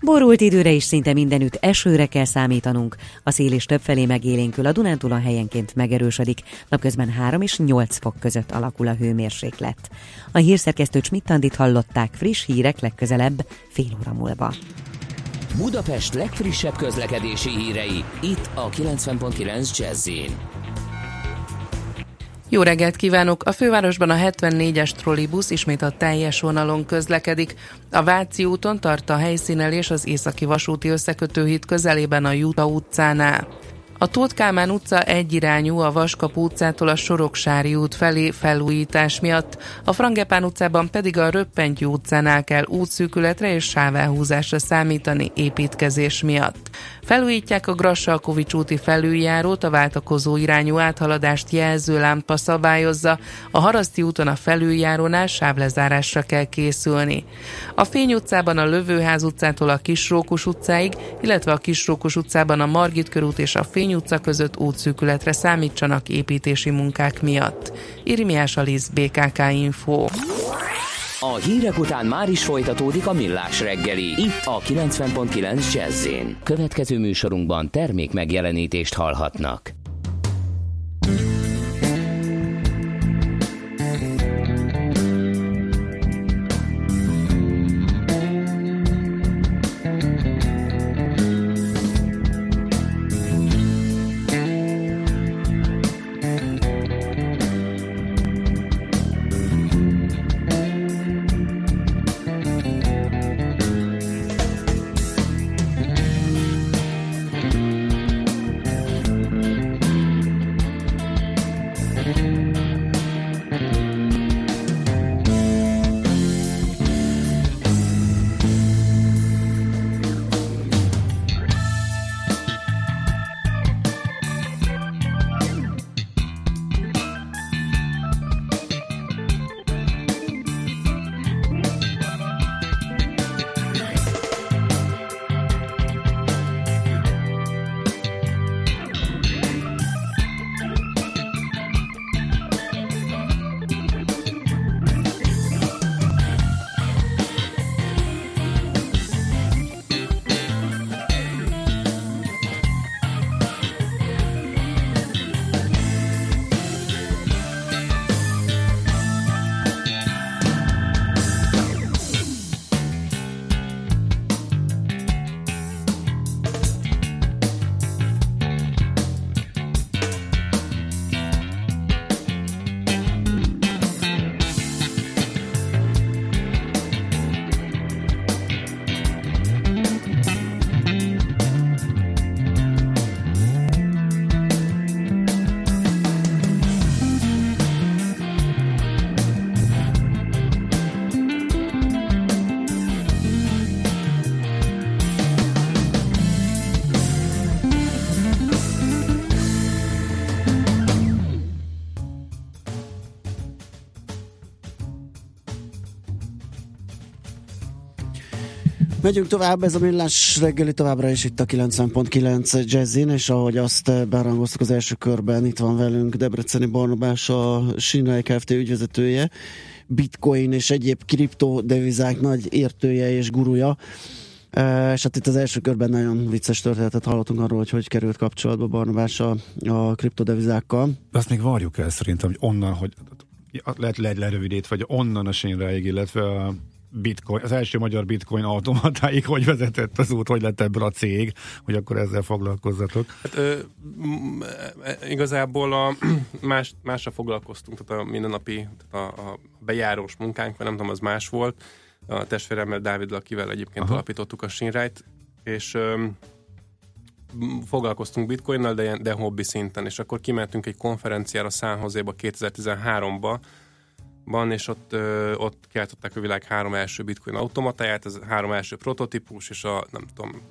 Borult időre is szinte mindenütt esőre kell számítanunk. A szél is többfelé megélénkül, a Dunántúl a helyenként megerősödik. Napközben 3 és 8 fok között alakul a hőmérséklet. A hírszerkesztő Csmittandit hallották friss hírek legközelebb fél óra múlva. Budapest legfrissebb közlekedési hírei itt a 90.9 jazz jó reggelt kívánok! A fővárosban a 74-es trollibusz ismét a teljes vonalon közlekedik. A Váci úton tart a helyszínelés az északi vasúti összekötőhíd közelében a Juta utcánál. A Tóth Kálmán utca egyirányú a Vaskap utcától a Soroksári út felé felújítás miatt, a Frangepán utcában pedig a Röppentyű utcánál kell útszűkületre és sávelhúzásra számítani építkezés miatt. Felújítják a Grassalkovics úti felüljárót, a váltakozó irányú áthaladást jelző lámpa szabályozza, a Haraszti úton a felüljárónál sávlezárásra kell készülni. A Fény utcában a Lövőház utcától a Kisrókus utcáig, illetve a Kisrókus utcában a Margit körút és a Fény utca között útszűkületre számítsanak építési munkák miatt. Irmiás Alisz, BKK Info. A hírek után már is folytatódik a millás reggeli. Itt a 90.9 jazz Következő műsorunkban termék megjelenítést hallhatnak. Megyünk tovább, ez a millás reggeli továbbra is itt a 90.9 Jazzin, és ahogy azt eh, berangoztuk az első körben, itt van velünk Debreceni Barnabás, a Sinai Kft. ügyvezetője, bitcoin és egyéb kriptodevizák nagy értője és gurúja. E, és hát itt az első körben nagyon vicces történetet hallottunk arról, hogy hogy került kapcsolatba Barnabás a, a kriptodevizákkal. De azt még várjuk el szerintem, hogy onnan, hogy lehet, lehet lerövidít, vagy onnan a Sinráig, illetve a bitcoin, az első magyar bitcoin automatáig hogy vezetett az út, hogy lett ebből a cég, hogy akkor ezzel foglalkozzatok? Hát, ö, igazából a, más, másra foglalkoztunk, tehát a mindennapi, tehát a, a bejárós munkánk, vagy nem tudom, az más volt. A testvéremmel Dávid, akivel egyébként Aha. alapítottuk a Shinrite, és ö, foglalkoztunk bitcoinnal, de, de hobbi szinten, és akkor kimentünk egy konferenciára San Jose-ba 2013-ba, van, és ott, ö, ott kiáltották a világ három első bitcoin automatáját, ez három első prototípus, és a, nem tudom,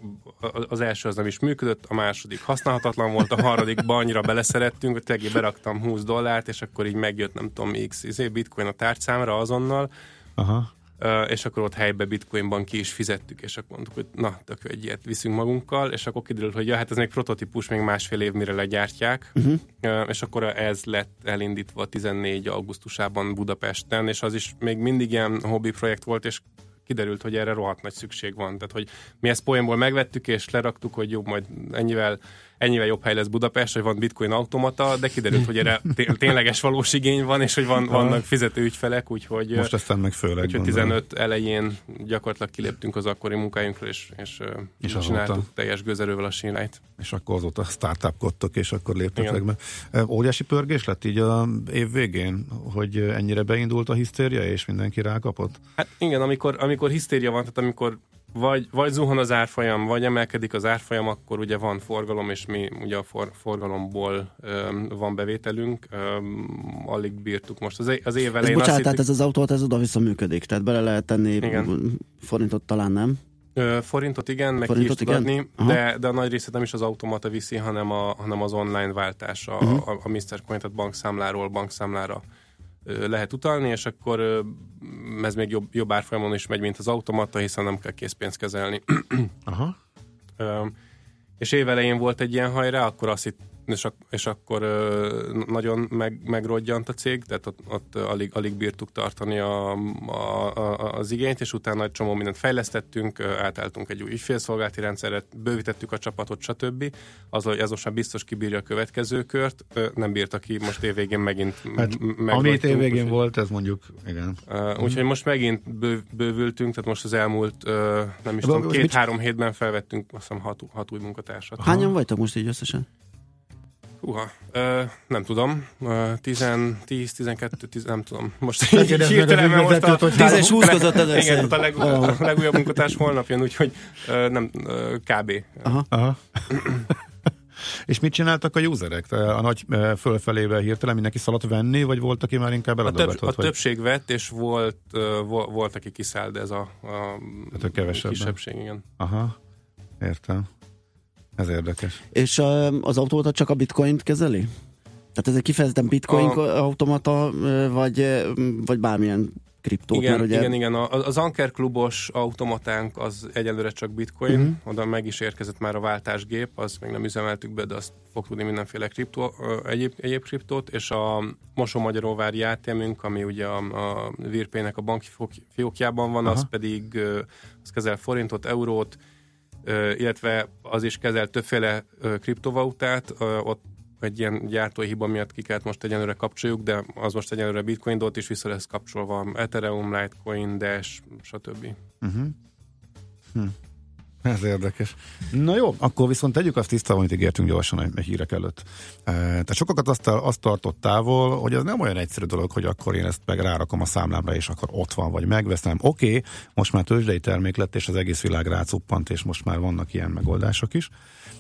az első az nem is működött, a második használhatatlan volt, a harmadikba annyira beleszerettünk, hogy tényleg beraktam 20 dollárt, és akkor így megjött, nem tudom, x izé, bitcoin a tárcámra azonnal, Aha. És akkor ott helybe bitcoinban ki is fizettük, és akkor mondtuk, hogy na, tök egy ilyet viszünk magunkkal, és akkor kiderült, hogy ja, hát ez még prototípus, még másfél év mire legyártják, Uh-huh. És akkor ez lett elindítva 14 augusztusában Budapesten, és az is még mindig ilyen hobbi projekt volt, és kiderült, hogy erre rohadt nagy szükség van. Tehát, hogy mi ezt poénból megvettük, és leraktuk, hogy jó, majd ennyivel, ennyivel jobb hely lesz Budapest, hogy van bitcoin automata, de kiderült, hogy erre té- tényleges valós igény van, és hogy van, vannak fizető ügyfelek, úgyhogy Most aztán meg főleg Úgyhogy gondolom. 15 elején gyakorlatilag kiléptünk az akkori munkájunkról, és, és, És és azóta? csináltuk teljes gőzerővel a sínlájt. És akkor azóta startupkodtok, és akkor léptetek be. Óriási pörgés lett így a év végén, hogy ennyire beindult a hisztéria, és mindenki rákapott? Hát igen, amikor, amikor hisztéria van, tehát amikor vagy, vagy zuhan az árfolyam, vagy emelkedik az árfolyam, akkor ugye van forgalom, és mi ugye a for, forgalomból öm, van bevételünk. Öm, alig bírtuk most. Az, az év Ez elején bocsánat, azt tehát ez az autó, ez oda-vissza működik, tehát bele lehet tenni Igen. forintot talán nem. Ö, forintot igen, meg Forintot ki is adni, de, de a nagy részét nem is az automata viszi, hanem, a, hanem az online váltás, a, Mhm. uh-huh. a, a Mr. Coin, tehát bankszámláról bankszámlára lehet utalni, és akkor ez még jobb, jobb árfolyamon is megy, mint az automata, hiszen nem kell készpénzt kezelni. Aha. És évelején volt egy ilyen hajrá, akkor azt itt, és, ak- és akkor ö, nagyon meg, megrodjant a cég, tehát ott, ott alig, alig bírtuk tartani a, a, a, az igényt, és utána egy csomó mindent fejlesztettünk, átálltunk egy új ügyfélszolgálati rendszeret, bővítettük a csapatot, stb. Az, hogy ez most már biztos kibírja a következő kört, ö, nem bírta ki, most évvégén megint Hát, m- Ami megrogytunk, év végén úgyhogy- volt, ez mondjuk, igen. Úgyhogy most megint bő, bővültünk, tehát most az elmúlt, nem is tudom, két-három hétben felvettünk azt hiszem hat, hat új munkatársat. Hányan vagytok most így összesen? Húha, uh, nem tudom, uh, 10, 10, 12, 10, nem tudom. Most így hirtelen, mert most a, ügyvezetőt, hogy 10 és 20 között ez Igen, a, leg, a legújabb munkatárs holnap jön, úgyhogy uh, nem, uh, kb. Aha. Aha. és mit csináltak a userek? A nagy fölfelével hirtelen mindenki szaladt venni, vagy volt, aki már inkább A, több, eladagatott? a vagy? többség vett, és volt, volt, volt aki kiszállt, ez a, a Hát a kisebbség, igen. Aha, értem. Ez érdekes. És az autóta csak a bitcoint kezeli? Tehát ez egy kifejezetten bitcoin A- automata, vagy, vagy bármilyen kriptó? Igen, mert ugye... igen, igen. Az Anker klubos automatánk az egyelőre csak bitcoin, uh-huh. oda meg is érkezett már a váltásgép, azt még nem üzemeltük be, de azt fog tudni mindenféle kriptó, egyéb, egyéb kriptót, és a Mosó-Magyaróvári ATM-ünk, ami ugye a, a Virpének a banki fiók- fiókjában van, Aha. az pedig az kezel forintot, eurót, illetve az is kezel többféle kriptovalutát, ott egy ilyen gyártói hiba miatt ki kellett most egyenlőre kapcsoljuk, de az most egyenlőre Bitcoin dot is vissza lesz kapcsolva, Ethereum, Litecoin, Dash, stb. Uh-huh. Hm. Ez érdekes. Na jó, akkor viszont tegyük azt tisztában, amit ígértünk gyorsan a hírek előtt. E, Tehát sokakat azt, azt tartott távol, hogy ez nem olyan egyszerű dolog, hogy akkor én ezt meg rárakom a számlámra, és akkor ott van, vagy megveszem. Oké, okay, most már tőzsdei termék lett, és az egész világ rácuppant, és most már vannak ilyen megoldások is.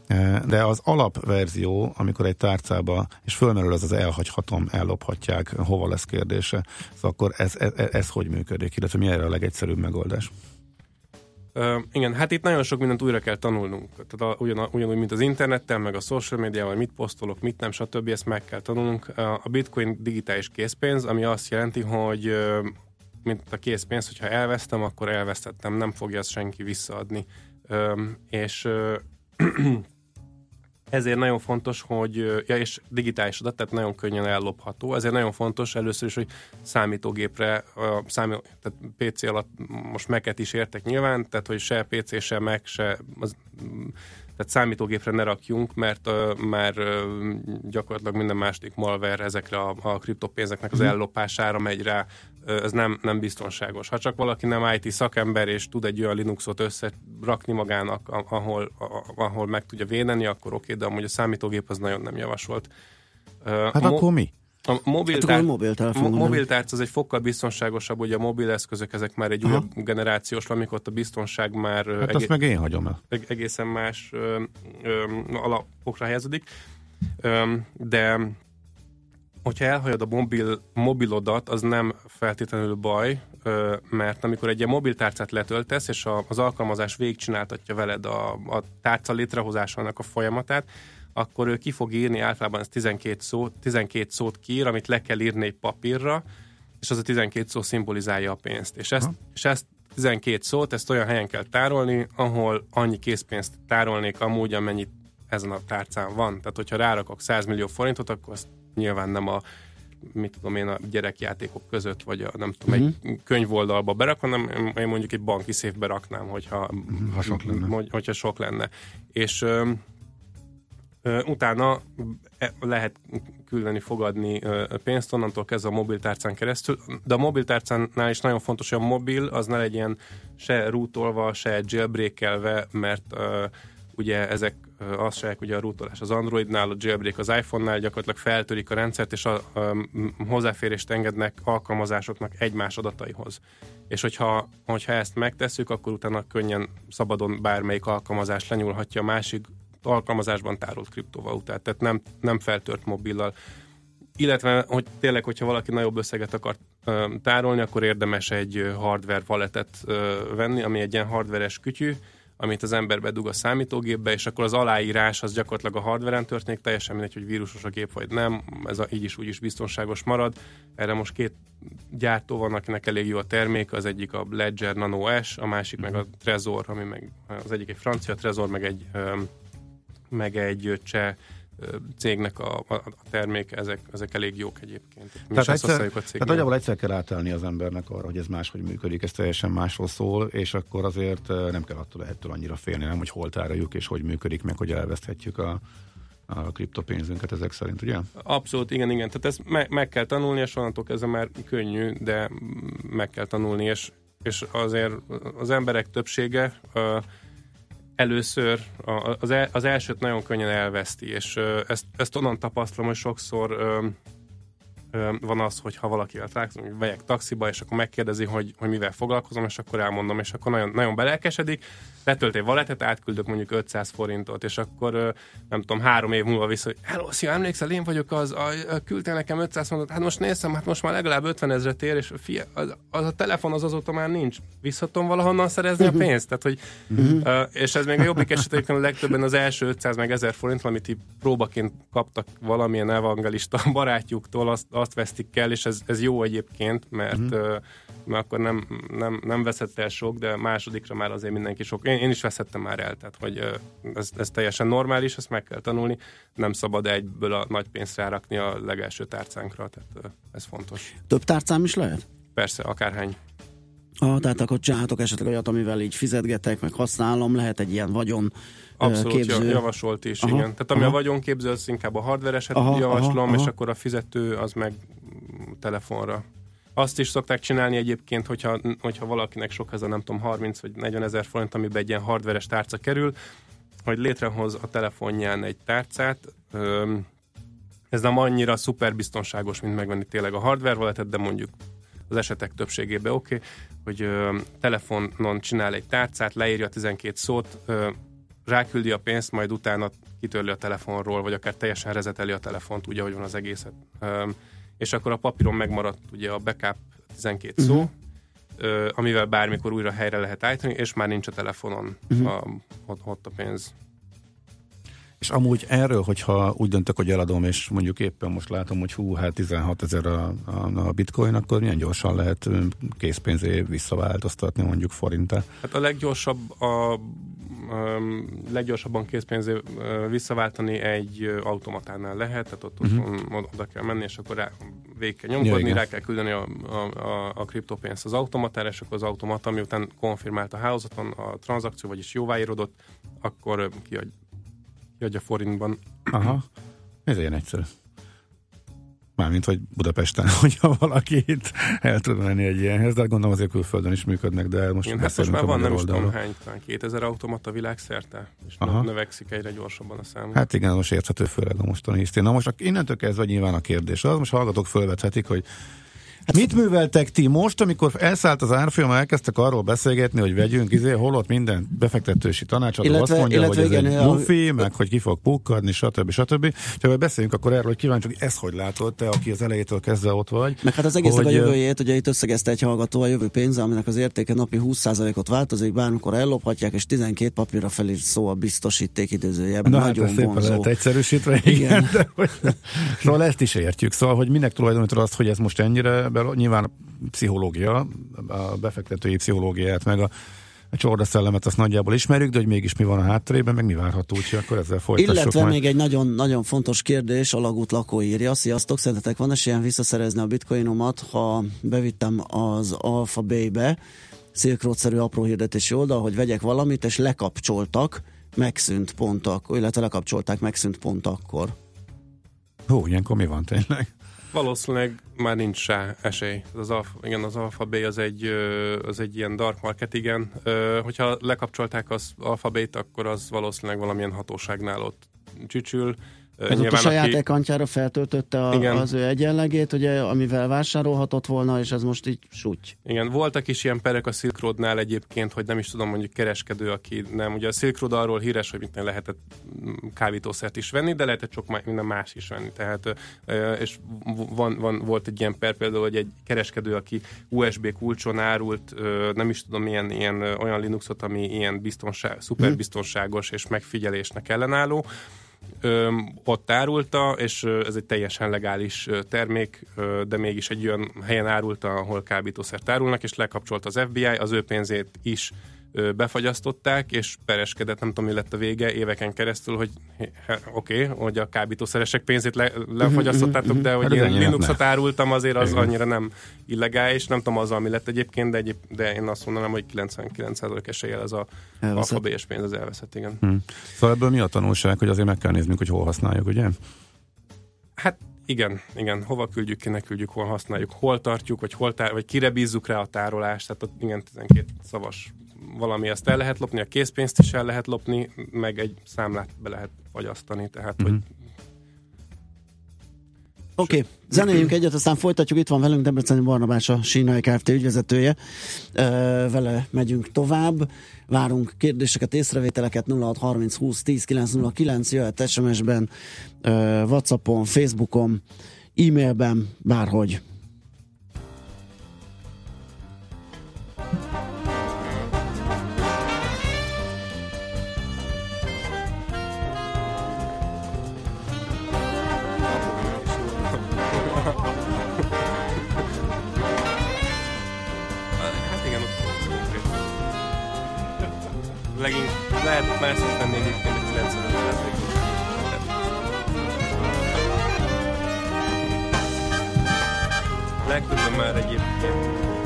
E, De az alapverzió, amikor egy tárcába, és fölmerül az az elhagyhatom, ellophatják, hova lesz kérdése, szóval akkor ez, ez, ez hogy működik, illetve mi erre a legegyszerűbb megoldás? Uh, igen, hát itt nagyon sok mindent újra kell tanulnunk. Tehát a, ugyan, ugyanúgy, mint az internettel, meg a social médiával, mit posztolok, mit nem, stb. Ezt meg kell tanulnunk. Uh, a bitcoin digitális készpénz, ami azt jelenti, hogy uh, mint a készpénz, hogyha elvesztem, akkor elvesztettem, nem fogja ezt senki visszaadni. Öm, és ezért nagyon fontos, hogy, ja, és digitális adat, tehát nagyon könnyen ellopható, ezért nagyon fontos először is, hogy számítógépre, a számí, tehát PC alatt most Mac-et is értek nyilván, tehát hogy se PC, se Mac, se az, tehát számítógépre ne rakjunk, mert uh, már uh, gyakorlatilag minden második malware ezekre a, a kriptopénzeknek az ellopására megy rá, ez nem, nem biztonságos. Ha csak valaki nem IT szakember, és tud egy olyan Linuxot összerakni magának, ahol, ahol meg tudja védeni, akkor oké, de amúgy a számítógép az nagyon nem javasolt. Hát mo- akkor mi? a Hát mobiltár, mobiltelefon, mobiltárc az egy fokkal biztonságosabb, ugye a mobileszközök ezek már egy Aha. újabb generációs, amikor ott a biztonság már Hát azt meg én hagyom el. eg- egészen más ö, ö, alapokra helyeződik. Ö, de hogyha elhagyod a mobil, mobilodat, az nem feltétlenül baj, mert amikor egy ilyen mobiltárcát letöltesz, és az alkalmazás végigcsináltatja veled a, a tárca létrehozásának a folyamatát, akkor ő ki fog írni, általában ez 12 szót, 12 szót kiír, amit le kell írni egy papírra, és az a 12 szó szimbolizálja a pénzt. És ezt, és ezt 12 szót, ezt olyan helyen kell tárolni, ahol annyi készpénzt tárolnék amúgy, amennyit ezen a tárcán van. Tehát, hogyha rárakok 100 millió forintot, akkor azt nyilván nem a mit tudom én, a gyerekjátékok között, vagy a, nem tudom, Mhm. egy könyvoldalba berakom, hanem én mondjuk egy banki széfbe raknám, hogyha, Ha sok lenne. Hogy, hogyha sok lenne. És ö, ö, utána e- lehet küldeni, fogadni ö, pénzt onnantól kezdve a mobiltárcán keresztül, de a mobiltárcánál is nagyon fontos, hogy a mobil az ne legyen se rootolva, se jailbreakelve, mert ö, ugye ezek azt se ugye a rootolás az Androidnál, a jailbreak az iPhone-nál gyakorlatilag feltörik a rendszert, és a, a, hozzáférést engednek alkalmazásoknak egymás adataihoz. És hogyha, hogyha ezt megtesszük, akkor utána könnyen szabadon bármelyik alkalmazás lenyúlhatja a másik alkalmazásban tárolt kriptovalutát, tehát nem, nem feltört mobillal. Illetve, hogy tényleg, hogyha valaki nagyobb összeget akar tárolni, akkor érdemes egy hardware walletet ö, venni, ami egy ilyen hardveres kütyű, amit az ember bedug a számítógépbe, és akkor az aláírás az gyakorlatilag a hardveren történik, teljesen mindegy, hogy vírusos a gép vagy nem, ez a, így is úgy is biztonságos marad. Erre most két gyártó van, akinek elég jó a termék, az egyik a Ledger Nano S, a másik meg a Trezor, ami meg az egyik egy francia Trezor, meg egy meg egy cseh cégnek a, a, a ezek, ezek elég jók egyébként. Mi Tehát, egyszer, a tehát cégnél. nagyjából egyszer kell átállni az embernek arra, hogy ez máshogy működik, ez teljesen másról szól, és akkor azért eh, nem kell attól, ettől annyira félni, nem, hogy hol tároljuk, és hogy működik, meg hogy elveszthetjük a, a kriptopénzünket ezek szerint, ugye? Abszolút, igen, igen. Tehát ezt me- meg kell tanulni, és onnantól kezdve már könnyű, de meg kell tanulni, és, és azért az emberek többsége ö, először az, el, az elsőt nagyon könnyen elveszti, és ezt, ezt onnan tapasztalom, hogy sokszor van az, hogy ha valakivel találkozom, vegyek taxiba, és akkor megkérdezi, hogy, hogy mivel foglalkozom, és akkor elmondom, és akkor nagyon, nagyon belelkesedik, letölt egy valetet, átküldök mondjuk 500 forintot, és akkor nem tudom, három év múlva vissza, hogy hello, szia, emlékszel, én vagyok az, a, a, küldtél nekem 500 forintot, hát most nézem, hát most már legalább 50 ezret ér, és fia, az, az, a telefon az azóta már nincs. Visszatom valahonnan szerezni a pénzt? Tehát, hogy, ö, és ez még a jobbik esetében a legtöbben az első 500 meg 1000 forint, amit így próbaként kaptak valamilyen evangelista barátjuktól, azt, azt vesztik el, és ez, ez jó egyébként, mert, ö, mert akkor nem, nem, nem veszett el sok, de másodikra már azért mindenki sok. Én, én is veszettem már el, tehát hogy ez, ez teljesen normális, ezt meg kell tanulni, nem szabad egyből a nagy pénzt rárakni a legelső tárcánkra, tehát ez fontos. Több tárcám is lehet? Persze, akárhány. Ah, tehát akkor csinálhatok esetleg olyat, amivel így fizetgetek, meg használom, lehet egy ilyen vagyon Abszolút képző. ja- javasolt is, Aha, igen. Tehát ami aha. a vagyonképző, az inkább a hardvereset Aha, javaslom, aha, és aha. akkor a fizető az meg telefonra. Azt is szokták csinálni egyébként, hogyha, hogyha valakinek sok ez a nem tudom 30 vagy 40 ezer forint, amiben egy ilyen hardveres tárca kerül, hogy létrehoz a telefonján egy tárcát, ez nem annyira szuper biztonságos, mint megvenni tényleg a hardware walletet, de mondjuk az esetek többségében oké, okay, hogy ö, telefonon csinál egy tárcát, leírja a 12 szót, ö, ráküldi a pénzt, majd utána kitörli a telefonról, vagy akár teljesen rezeteli a telefont, úgy, ahogy van az egészet. Ö, és akkor a papíron megmaradt ugye a backup 12 szó, Mhm. ö, amivel bármikor újra helyre lehet állítani, és már nincs a telefonon Mhm. a, ott, ott a pénz. És amúgy erről, hogyha úgy döntök, hogy eladom, és mondjuk éppen most látom, hogy hú, hát 16 ezer a, a, a bitcoin, akkor milyen gyorsan lehet készpénzé visszaváltoztatni mondjuk forintá? Hát a leggyorsabb a um, leggyorsabban készpénzé visszaváltani egy automatánál lehet, tehát ott uh-huh. oda kell menni, és akkor rá, végig kell nyomkodni, rá kell küldeni a, a, a, a kriptopénzt az automatára, és akkor az automata, miután konfirmált a hálózaton a tranzakció, vagyis jóváírodott, akkor uh, kiadj, kiadja forintban. Aha. Ez ilyen egyszerű. Mármint, hogy Budapesten, hogyha valaki itt el tud menni egy ilyenhez, de hát gondolom azért külföldön is működnek, de most Igen, hát most már a van nem is tudom hány, talán 2000 automata világszerte, és Aha. növekszik egyre gyorsabban a szám. Hát igen, most érthető főleg a mostani hisztén. Na most innentől kezdve nyilván a kérdés az, most hallgatók fölvethetik, hogy Hát mit műveltek ti most, amikor elszállt az árfolyam, elkezdtek arról beszélgetni, hogy vegyünk, izé, holott minden befektetősi tanácsadó Illetve- azt mondja, illetve hogy ez igen, egy a- mufi, meg hogy ki fog pukkadni, stb. stb. Ha beszéljünk akkor erről, hogy kíváncsi, hogy ezt hogy látod, te, aki az elejétől kezdve ott vagy. Meg hát az egésznek a hogy, jövőjét, ugye itt összegezte egy hallgató a jövő pénze, aminek az értéke napi 20%-ot változik, bármikor ellophatják, és 12 papírra felír szó a biztosíték időzőjebb. Na hát Nagyon ez szépen vonzó. lehet egyszerűsítve, igen. igen. De, hogy, szóval ezt is értjük. Szóval, hogy minek tulajdonítod azt, hogy ez most ennyire, be, nyilván a pszichológia, a befektetői pszichológiát, meg a, a csordaszellemet azt nagyjából ismerjük, de hogy mégis mi van a hátterében, meg mi várható, úgyhogy akkor ezzel folytassuk Illetve majd. még egy nagyon, nagyon fontos kérdés, a Lagút lakó írja. Sziasztok, szerintetek van esélyen visszaszerezni a bitcoinomat, ha bevittem az Alpha Bay-be, Silk Road-szerű apró hirdetési oldal, hogy vegyek valamit, és lekapcsoltak, megszűnt pont akkor, illetve lekapcsolták, megszűnt pont akkor. Hú, ilyenkor mi van tényleg? Valószínűleg már nincs rá esély. Az alfa, igen, az Alpha B az egy, az egy ilyen dark market, igen. Hogyha lekapcsolták az Alpha B-t, akkor az valószínűleg valamilyen hatóságnál ott csücsül. Ez ott a saját aki- ekantjára feltöltötte a, Igen. az ő egyenlegét, ugye, amivel vásárolhatott volna, és ez most így súty. Igen, voltak is ilyen perek a Silk Roadnál egyébként, hogy nem is tudom, mondjuk kereskedő, aki nem. Ugye a Silk Road arról híres, hogy mit lehetett mm, kábítószert is venni, de lehetett sok minden más is venni. Tehát, és van, van, volt egy ilyen per például, hogy egy kereskedő, aki USB kulcson árult, nem is tudom, ilyen, ö, olyan Linuxot, ami ilyen biztonság, szuperbiztonságos és megfigyelésnek ellenálló, ö, ott árulta, és ez egy teljesen legális termék, ö, de mégis egy olyan helyen árulta, ahol kábítószert árulnak, és lekapcsolt az FBI, az ő pénzét is befagyasztották, és pereskedett, nem tudom, mi lett a vége éveken keresztül, hogy oké, okay, hogy a kábítószeresek pénzét le, lefagyasztottátok, de hogy Hát ez én ennyire Linuxot árultam, azért az annyira nem illegális, nem tudom azzal, mi lett egyébként, de, egyéb, de én azt mondanám, hogy 99% eséllyel ez a alfabélyes pénz az elveszett, igen. Hm. Szóval ebből mi a tanulság, hogy azért meg kell néznünk, hogy hol használjuk, ugye? Hát igen, igen, hova küldjük, kinek küldjük, hol használjuk, hol tartjuk, vagy, hol tár, vagy kire bízzuk rá a tárolást, tehát ott igen, 12 szavas valami ezt el lehet lopni, a készpénzt is el lehet lopni, meg egy számlát be lehet fagyasztani, tehát hogy Oké, okay. zenéljünk egyet, aztán folytatjuk. Itt van velünk Debreceni Barnabás, a Sínai Kft. ügyvezetője. Vele megyünk tovább. Várunk kérdéseket, észrevételeket 0630 20 10 909, jöhet SMS-ben, Whatsappon, Facebookon, e-mailben, bárhogy. Legink lehet más is venni egyébként egy 95 százalékos. Legtöbben már egyébként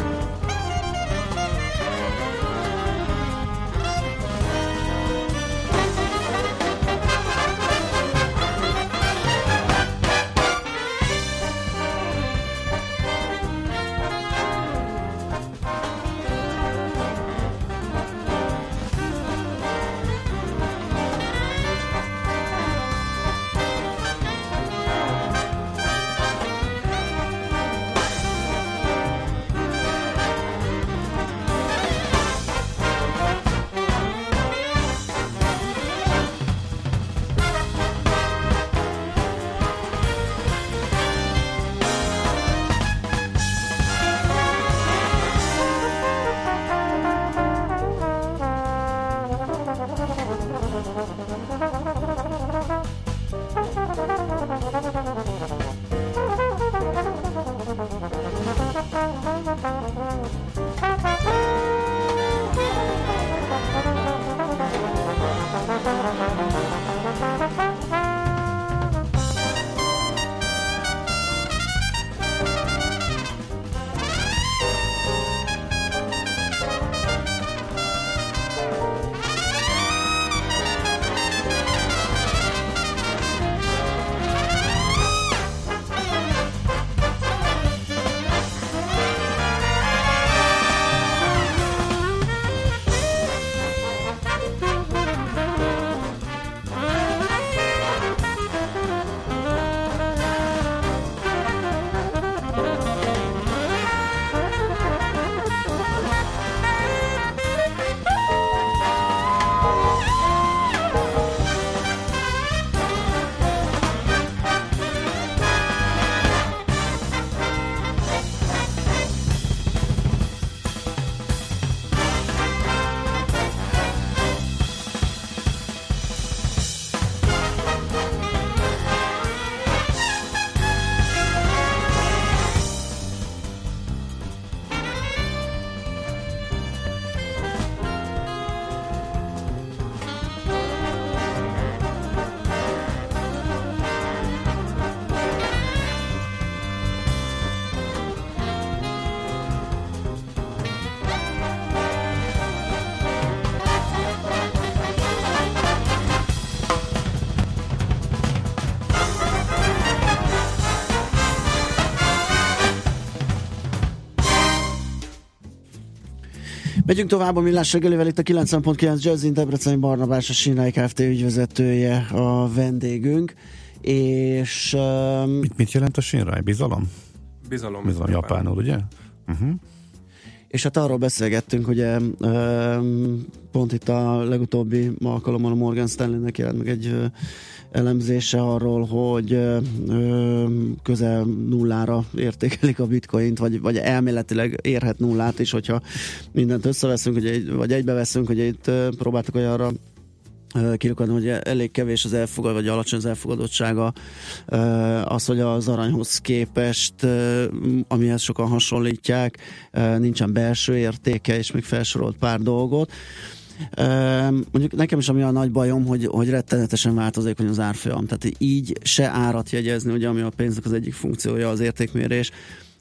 Megyünk tovább a millás reggelivel, itt a 90.9 Jazzin Debreceni Barnabás, a Sinai Kft. ügyvezetője a vendégünk, és um, Mit, mit jelent a Shinrai? Bizalom? Bizalom. Bizalom japánul, ugye? Uh-huh. És hát arról beszélgettünk, ugye öm, pont itt a legutóbbi alkalommal a Morgan Stanley-nek jelent meg egy elemzése arról, hogy ö, közel nullára értékelik a bitcoint, vagy, vagy elméletileg érhet nullát is, hogyha mindent összeveszünk, ugye, vagy egybeveszünk, hogy itt ö, próbáltuk olyanra ö, kirukadni, hogy elég kevés az elfogad, vagy alacsony az elfogadottsága az, hogy az aranyhoz képest, amihez sokan hasonlítják, nincsen belső értéke, és még felsorolt pár dolgot. Mondjuk nekem is ami a nagy bajom, hogy, hogy rettenetesen változékony az árfolyam. Tehát így se árat jegyezni, ugye, ami a pénznek az egyik funkciója az értékmérés,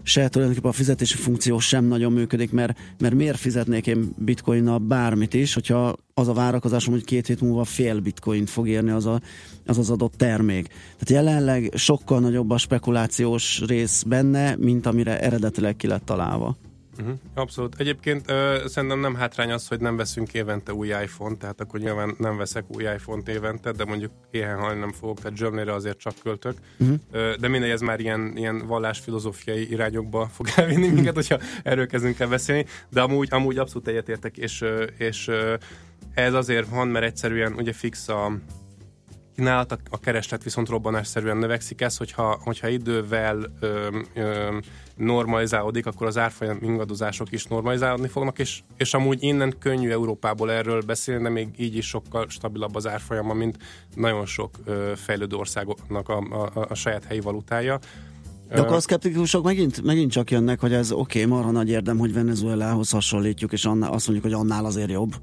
se tulajdonképpen a fizetési funkció sem nagyon működik, mert, mert miért fizetnék én bitcoinnal bármit is, hogyha az a várakozásom, hogy két hét múlva fél bitcoint fog érni az a, az, az adott termék. Tehát jelenleg sokkal nagyobb a spekulációs rész benne, mint amire eredetileg ki lett találva. Uh-huh. Abszolút. Egyébként uh, szerintem nem hátrány az, hogy nem veszünk évente új iPhone-t, tehát akkor nyilván nem veszek új iPhone-t évente, de mondjuk éhen halni nem fogok, tehát zsömlére azért csak költök. Mhm. Uh, de mindegy, ez már ilyen, ilyen vallásfilozófiai irányokba fog elvinni minket, hogyha erről kezdünk el beszélni, de amúgy, amúgy abszolút egyetértek, és, ö, és ö, ez azért van, mert egyszerűen ugye fix a kínálat, a, a kereslet viszont robbanásszerűen növekszik. Ez, hogyha, hogyha idővel ö, ö, normalizálódik, akkor az árfolyam ingadozások is normalizálódni fognak, és, és amúgy innen könnyű Európából erről beszélni, de még így is sokkal stabilabb az árfolyama, mint nagyon sok ö, fejlődő országoknak a, a, a saját helyi valutája. De akkor a szkeptikusok megint, megint csak jönnek, hogy ez oké, okay, marha nagy érdem, hogy Venezuelához hasonlítjuk, és annál, azt mondjuk, hogy annál azért jobb.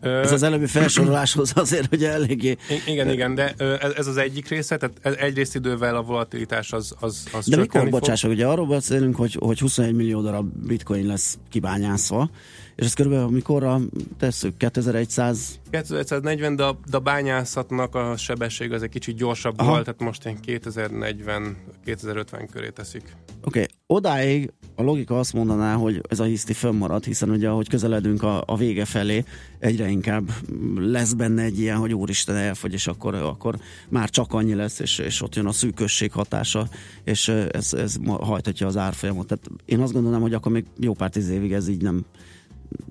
Ez az előbbi felsoroláshoz azért, hogy eléggé... Igen, igen, de ez, az egyik része, tehát egyrészt idővel a volatilitás az, az, az De mikor, fog. bocsássak, ugye arról beszélünk, hogy, hogy 21 millió darab bitcoin lesz kibányászva, és ez körülbelül mikorra tesszük? 2100 2140, de a, de a bányászatnak a sebesség az egy kicsit gyorsabb Aha. volt, tehát most ilyen 2040-2050 köré teszik. Oké, okay. Odáig a logika azt mondaná, hogy ez a hiszti fönnmarad, hiszen ugye ahogy közeledünk a, a vége felé, egyre inkább lesz benne egy ilyen, hogy úristen elfogy, és akkor, akkor már csak annyi lesz, és, és ott jön a szűkösség hatása, és ez, ez hajtatja az árfolyamot. Tehát én azt gondolom, hogy akkor még jó pár tíz évig ez így nem,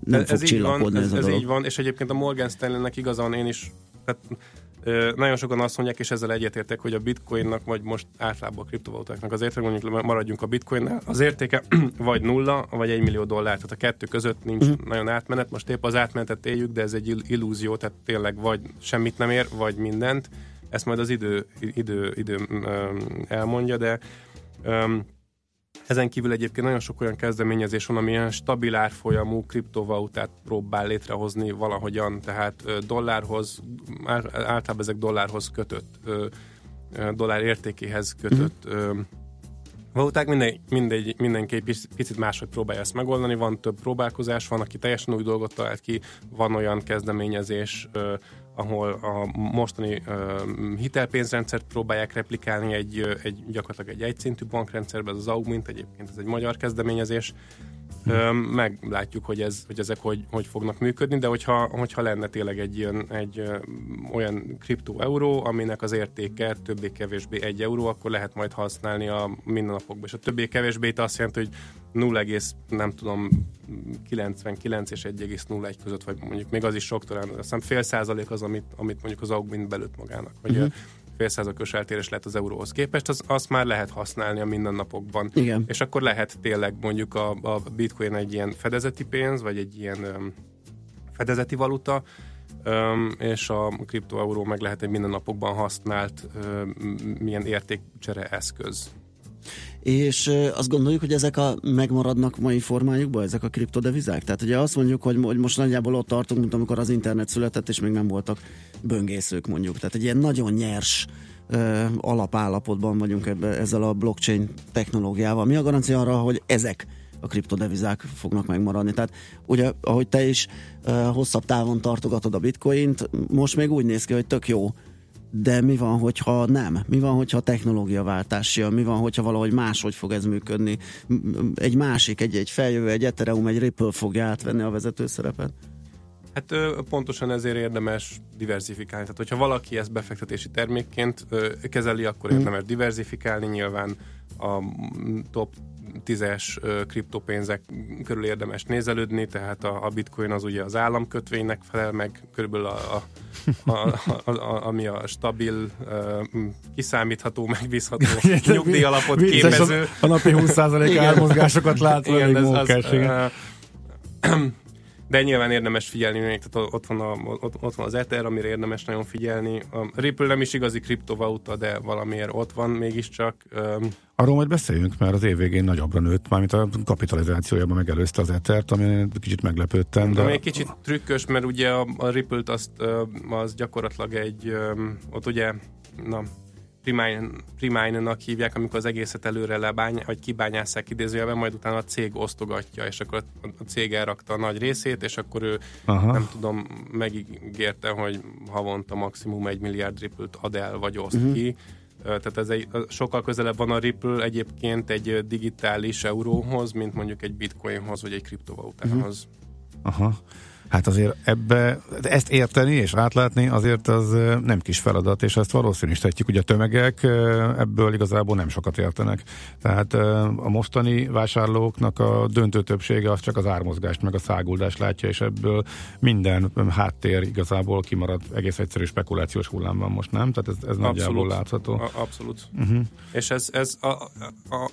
nem fog ez így van, ez, ez, ez így van, és egyébként a Morgan Stanley-nek igazán én is, tehát nagyon sokan azt mondják, és ezzel egyetértek, hogy a bitcoinnak, vagy most általában a kriptovalutáknak az értéke, mondjuk maradjunk a bitcoinnál, az értéke vagy nulla, vagy egy millió dollár, tehát a kettő között nincs uh-huh. nagyon átmenet, most épp az átmenetet éljük, de ez egy ill- illúzió, tehát tényleg vagy semmit nem ér, vagy mindent, ezt majd az idő, idő, idő elmondja, de öm, ezen kívül egyébként nagyon sok olyan kezdeményezés van, ami ilyen stabil árfolyamú kriptovalutát próbál létrehozni valahogyan, tehát dollárhoz, ál- általában ezek dollárhoz kötött, dollár értékéhez kötött ö, valuták. Minden, mindegy, mindenki pic- picit máshogy próbálja ezt megoldani. Van több próbálkozás, van, aki teljesen új dolgot talált ki, van olyan kezdeményezés, ahol a mostani hitelpénzrendszert próbálják replikálni egy, egy gyakorlatilag egy egyszintű bankrendszerbe, ez az Augmint, egyébként ez egy magyar kezdeményezés. Meglátjuk, hogy, ez, hogy ezek hogy, hogy fognak működni, de hogyha, hogyha lenne tényleg egy, ilyen, egy olyan kriptó euró, aminek az értéke többé-kevésbé egy euró, akkor lehet majd használni a mindennapokban. És a többé-kevésbé azt jelenti, hogy 0, nem tudom 99 és 1,01 között, vagy mondjuk még az is sok, talán azt hiszem fél százalék az, amit, amit mondjuk az Augment belőtt magának. Vagy Mhm. uh-huh. Fél százalékos eltérés lehet az euróhoz képest, az, azt már lehet használni a mindennapokban. Igen. És akkor lehet tényleg mondjuk a, a bitcoin egy ilyen fedezeti pénz, vagy egy ilyen um, fedezeti valuta, um, és a kriptoeuró meg lehet egy mindennapokban használt um, milyen értékcsere eszköz. És azt gondoljuk, hogy ezek a megmaradnak mai formájukban, ezek a kriptodevizák? Tehát ugye azt mondjuk, hogy, hogy most nagyjából ott tartunk, mint amikor az internet született, és még nem voltak böngészők mondjuk. Tehát egy ilyen nagyon nyers ö, alapállapotban vagyunk ebbe, ezzel a blockchain technológiával. Mi a garancia arra, hogy ezek a kriptodevizák fognak megmaradni. Tehát ugye, ahogy te is ö, hosszabb távon tartogatod a bitcoint, most még úgy néz ki, hogy tök jó de mi van, hogyha nem? Mi van, hogyha technológiaváltás jön? Mi van, hogyha valahogy máshogy fog ez működni? Egy másik, egy, egy feljövő, egy Ethereum, egy Ripple fogja átvenni a vezető szerepet? Hát pontosan ezért érdemes diversifikálni. Tehát, hogyha valaki ezt befektetési termékként kezeli, akkor érdemes diversifikálni. Nyilván a top 10-es ö, kriptopénzek körül érdemes nézelődni, tehát a, a bitcoin az ugye az államkötvénynek felel meg, körülbelül a, a, a, a, a, ami a stabil, kiszámítható, megbízható nyugdíjalapot képező. A, a napi 20% Igen. ármozgásokat látva, Igen, ez az, de nyilván érdemes figyelni, még, tehát ott van, a, ott, ott van az Ether, amire érdemes nagyon figyelni. A Ripple nem is igazi kriptovaluta, de valamiért ott van mégiscsak. Arról majd beszéljünk, mert az év végén nagyobbra nőtt, mármint a kapitalizációjában megelőzte az Ethert, ami kicsit meglepődtem. De De egy kicsit trükkös, mert ugye a, a Ripple-t azt, az gyakorlatilag egy, ott ugye, na, Primine-nak hívják, amikor az egészet előre lebány, vagy kibányásszák idézőjelben, majd utána a cég osztogatja, és akkor a cég elrakta a nagy részét, és akkor ő, Aha. nem tudom, megígérte, hogy havonta maximum egy milliárd Ripple-t ad el, vagy oszt Mhm. ki. Tehát ez egy, sokkal közelebb van a Ripple egyébként egy digitális euróhoz, mint mondjuk egy bitcoinhoz, vagy egy kriptovalutához. Aha. Hát azért ebbe, ezt érteni és átlátni azért az nem kis feladat, és ezt valószínűsíthetjük, hogy a tömegek ebből igazából nem sokat értenek. Tehát a mostani vásárlóknak a döntő többsége az csak az ármozgást, meg a száguldást látja, és ebből minden háttér igazából kimarad, egész egyszerű spekulációs hullám van most, nem? Tehát ez, ez nagyjából látható. A, abszolút. Uh-huh. És ez, ez a, a, a,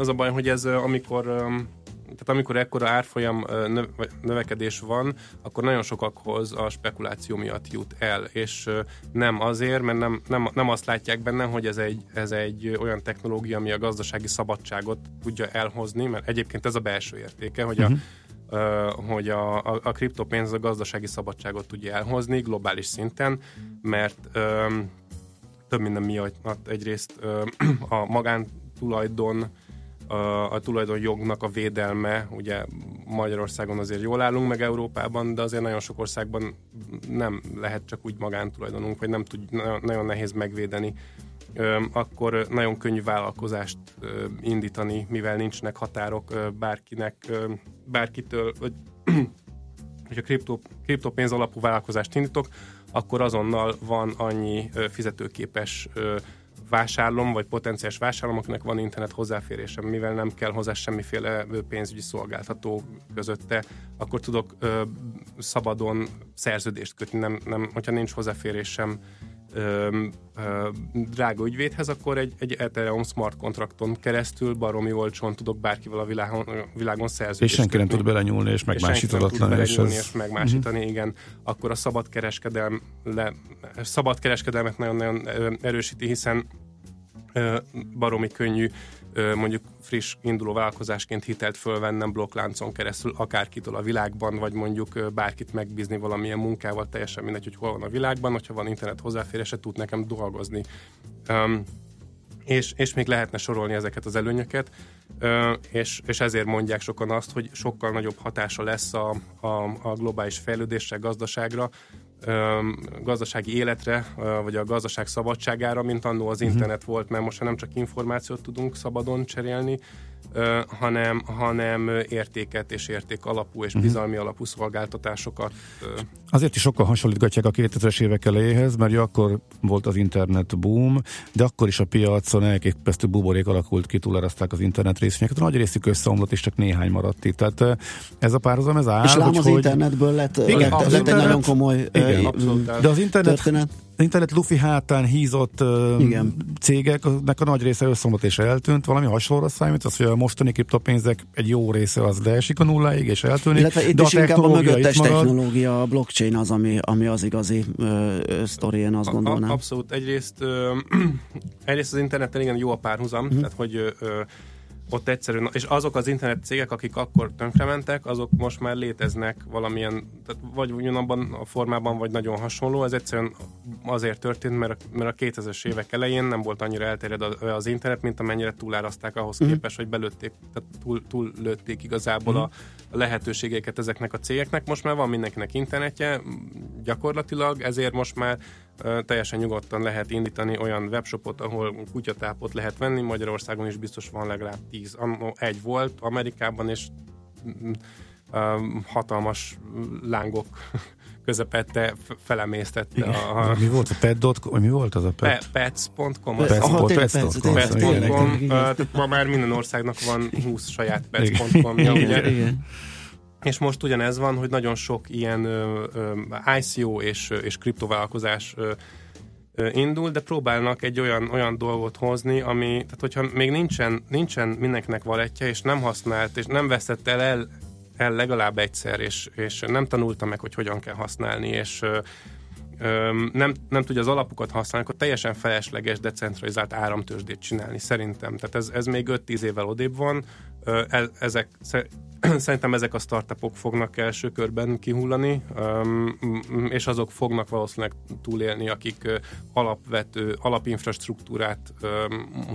az a baj, hogy ez amikor öm, tehát amikor ekkora árfolyam növekedés van, akkor nagyon sokakhoz a spekuláció miatt jut el, és nem azért, mert nem, nem, nem azt látják benne, hogy ez egy, ez egy olyan technológia, ami a gazdasági szabadságot tudja elhozni, mert egyébként ez a belső értéke, hogy a, ö, hogy a, a, a kriptopénz a gazdasági szabadságot tudja elhozni globális szinten, mert öm, több minden miatt egyrészt ö, a magántulajdon, a, a tulajdonjognak a védelme, ugye Magyarországon azért jól állunk meg Európában, de azért nagyon sok országban nem lehet csak úgy magántulajdonunk, vagy nem tud, nagyon, nehéz megvédeni. Akkor nagyon könnyű vállalkozást indítani, mivel nincsenek határok bárkinek, bárkitől, vagy hogyha kripto, kriptopénz alapú vállalkozást indítok, akkor azonnal van annyi fizetőképes vásárlom, vagy potenciális vásárlom, akinek van internet hozzáférésem, mivel nem kell hozzá semmiféle pénzügyi szolgáltató közötte, akkor tudok ö, szabadon szerződést kötni, nem, nem, hogyha nincs hozzáférésem ö, ö, drága ügyvédhez, akkor egy, egy Ethereum smart kontrakton keresztül baromi olcsón tudok bárkivel a világon, világon szerződést És senki nem kötni. tud belenyúlni, és És nem megmásítatlan. És belenyúlni ez... és megmásítani, uh-huh. igen. Akkor a szabad, kereskedelm, le, szabad kereskedelmet nagyon-nagyon erősíti, hiszen baromi könnyű mondjuk friss induló vállalkozásként hitelt fölvennem blokkláncon keresztül akárkitől a világban, vagy mondjuk bárkit megbízni valamilyen munkával, teljesen mindegy, hogy hol van a világban, hogyha van internet hozzáférése, tud nekem dolgozni. Um, és, és még lehetne sorolni ezeket az előnyöket, és, és ezért mondják sokan azt, hogy sokkal nagyobb hatása lesz a, a, a globális fejlődésre, gazdaságra, gazdasági életre, vagy a gazdaság szabadságára, mint annó az internet volt, mert most már nem csak információt tudunk szabadon cserélni, hanem, hanem értéket és érték alapú és Mhm. bizalmi alapú szolgáltatásokat. Azért is sokkal hasonlítgatják a 2000-es évek elejéhez, mert akkor volt az internet boom, de akkor is a piacon elképesztő buborék alakult ki, túleraszták az internet részvényeket. Nagy részük összeomlott, és csak néhány maradt itt. Tehát eh, ez a párhuzam, ez áll. És lám az úgyhogy- internetből lett, Igen, lett, lett egy internet- nagyon komoly Igen, ö, abszolút. De az internet, történet. Az internet lufi hátán hízott uh, Igen. cégeknek a nagy része összeomlott és eltűnt. Valami hasonlóra számít, az, hogy a mostani kriptopénzek egy jó része az leesik a nulláig és eltűnik. Illetve itt de is inkább a technológia mögöttes technológia, a blockchain az, ami, ami az igazi ö, ö, sztori, én azt A- gondolnám. A, abszolút. Egyrészt, ö, egyrészt az interneten igen jó a párhuzam, mm. tehát hogy ö, ott egyszerűen, és azok az internet cégek, akik akkor tönkrementek, azok most már léteznek valamilyen, tehát vagy ugyanabban a formában, vagy nagyon hasonló. Ez egyszerűen azért történt, mert, mert a 2000-es évek elején nem volt annyira elterjed az, internet, mint amennyire túláraszták ahhoz Mhm. képest, hogy belőtték, tehát túl, túl lőtték igazából a, a lehetőségeket ezeknek a cégeknek. Most már van mindenkinek internetje, gyakorlatilag, ezért most már teljesen nyugodtan lehet indítani olyan webshopot, ahol kutyatápot lehet venni. Magyarországon is biztos van legalább 10. Annó egy volt Amerikában, és mm, hatalmas lángok közepette felemésztette a, Mi volt a pet.com? Mi volt az a Pe- pet? Pets.com. Pets.com. Tehát ma már minden országnak van 20 saját Igen. Pets.com. Ja, Igen, ugye? Igen. És most ugyanez van, hogy nagyon sok ilyen ICO és, és kriptovállalkozás indul, de próbálnak egy olyan, olyan dolgot hozni, ami, tehát hogyha még nincsen, nincsen mindenkinek valetje, és nem használt, és nem vesztett el, el, el legalább egyszer, és, és nem tanulta meg, hogy hogyan kell használni, és nem, nem tudja az alapokat használni, akkor teljesen felesleges, decentralizált áramtősdét csinálni, szerintem. Tehát ez, ez még 5-10 évvel odébb van. E- ezek, sze- szerintem ezek a startupok fognak első körben kihullani, és azok fognak valószínűleg túlélni, akik alapvető, alapinfrastruktúrát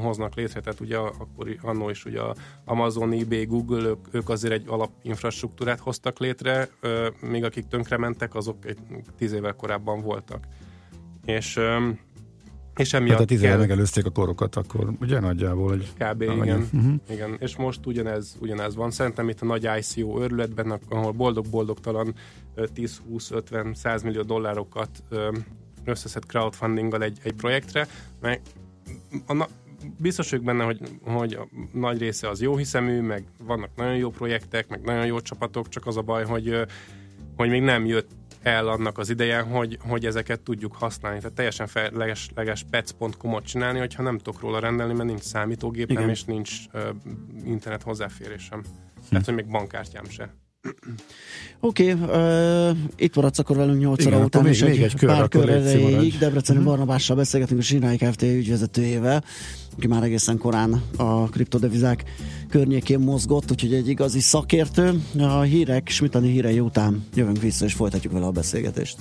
hoznak létre, tehát ugye akkor annó is ugye Amazon, eBay, Google, ők, ők azért egy alapinfrastruktúrát hoztak létre, még akik tönkrementek, azok egy tíz évvel korábban voltak. És és emiatt Hát a tíz éve kell- megelőzték a korokat, akkor ugye nagyjából, hogy Kb. Ah, igen. Uh-huh. igen. És most ugyanez, ugyanez van. Szerintem itt a nagy ICO őrületben, ahol boldog-boldogtalan ö, 10-20-50-100 millió dollárokat összeszed crowdfundinggal egy, egy projektre, meg a na- biztos vagyok benne, hogy, hogy a nagy része az jó hiszemű, meg vannak nagyon jó projektek, meg nagyon jó csapatok, csak az a baj, hogy, hogy még nem jött el annak az ideje, hogy, hogy ezeket tudjuk használni. Tehát teljesen felesleges pets.com-ot csinálni, hogyha nem tudok róla rendelni, mert nincs számítógépem, Igen. és nincs uh, internet hozzáférésem. Tehát, hogy még bankkártyám se. Oké, okay, uh, itt maradsz akkor velünk 8 óra után, akkor és még- egy, még egy kör, pár kör erejéig. Debreceni Mhm. Barnabással beszélgetünk a Sinai Kft. ügyvezetőjével, aki már egészen korán a kriptodevizák környékén mozgott, úgyhogy egy igazi szakértő. A hírek, Smitani hírei után jövünk vissza, és folytatjuk vele a beszélgetést.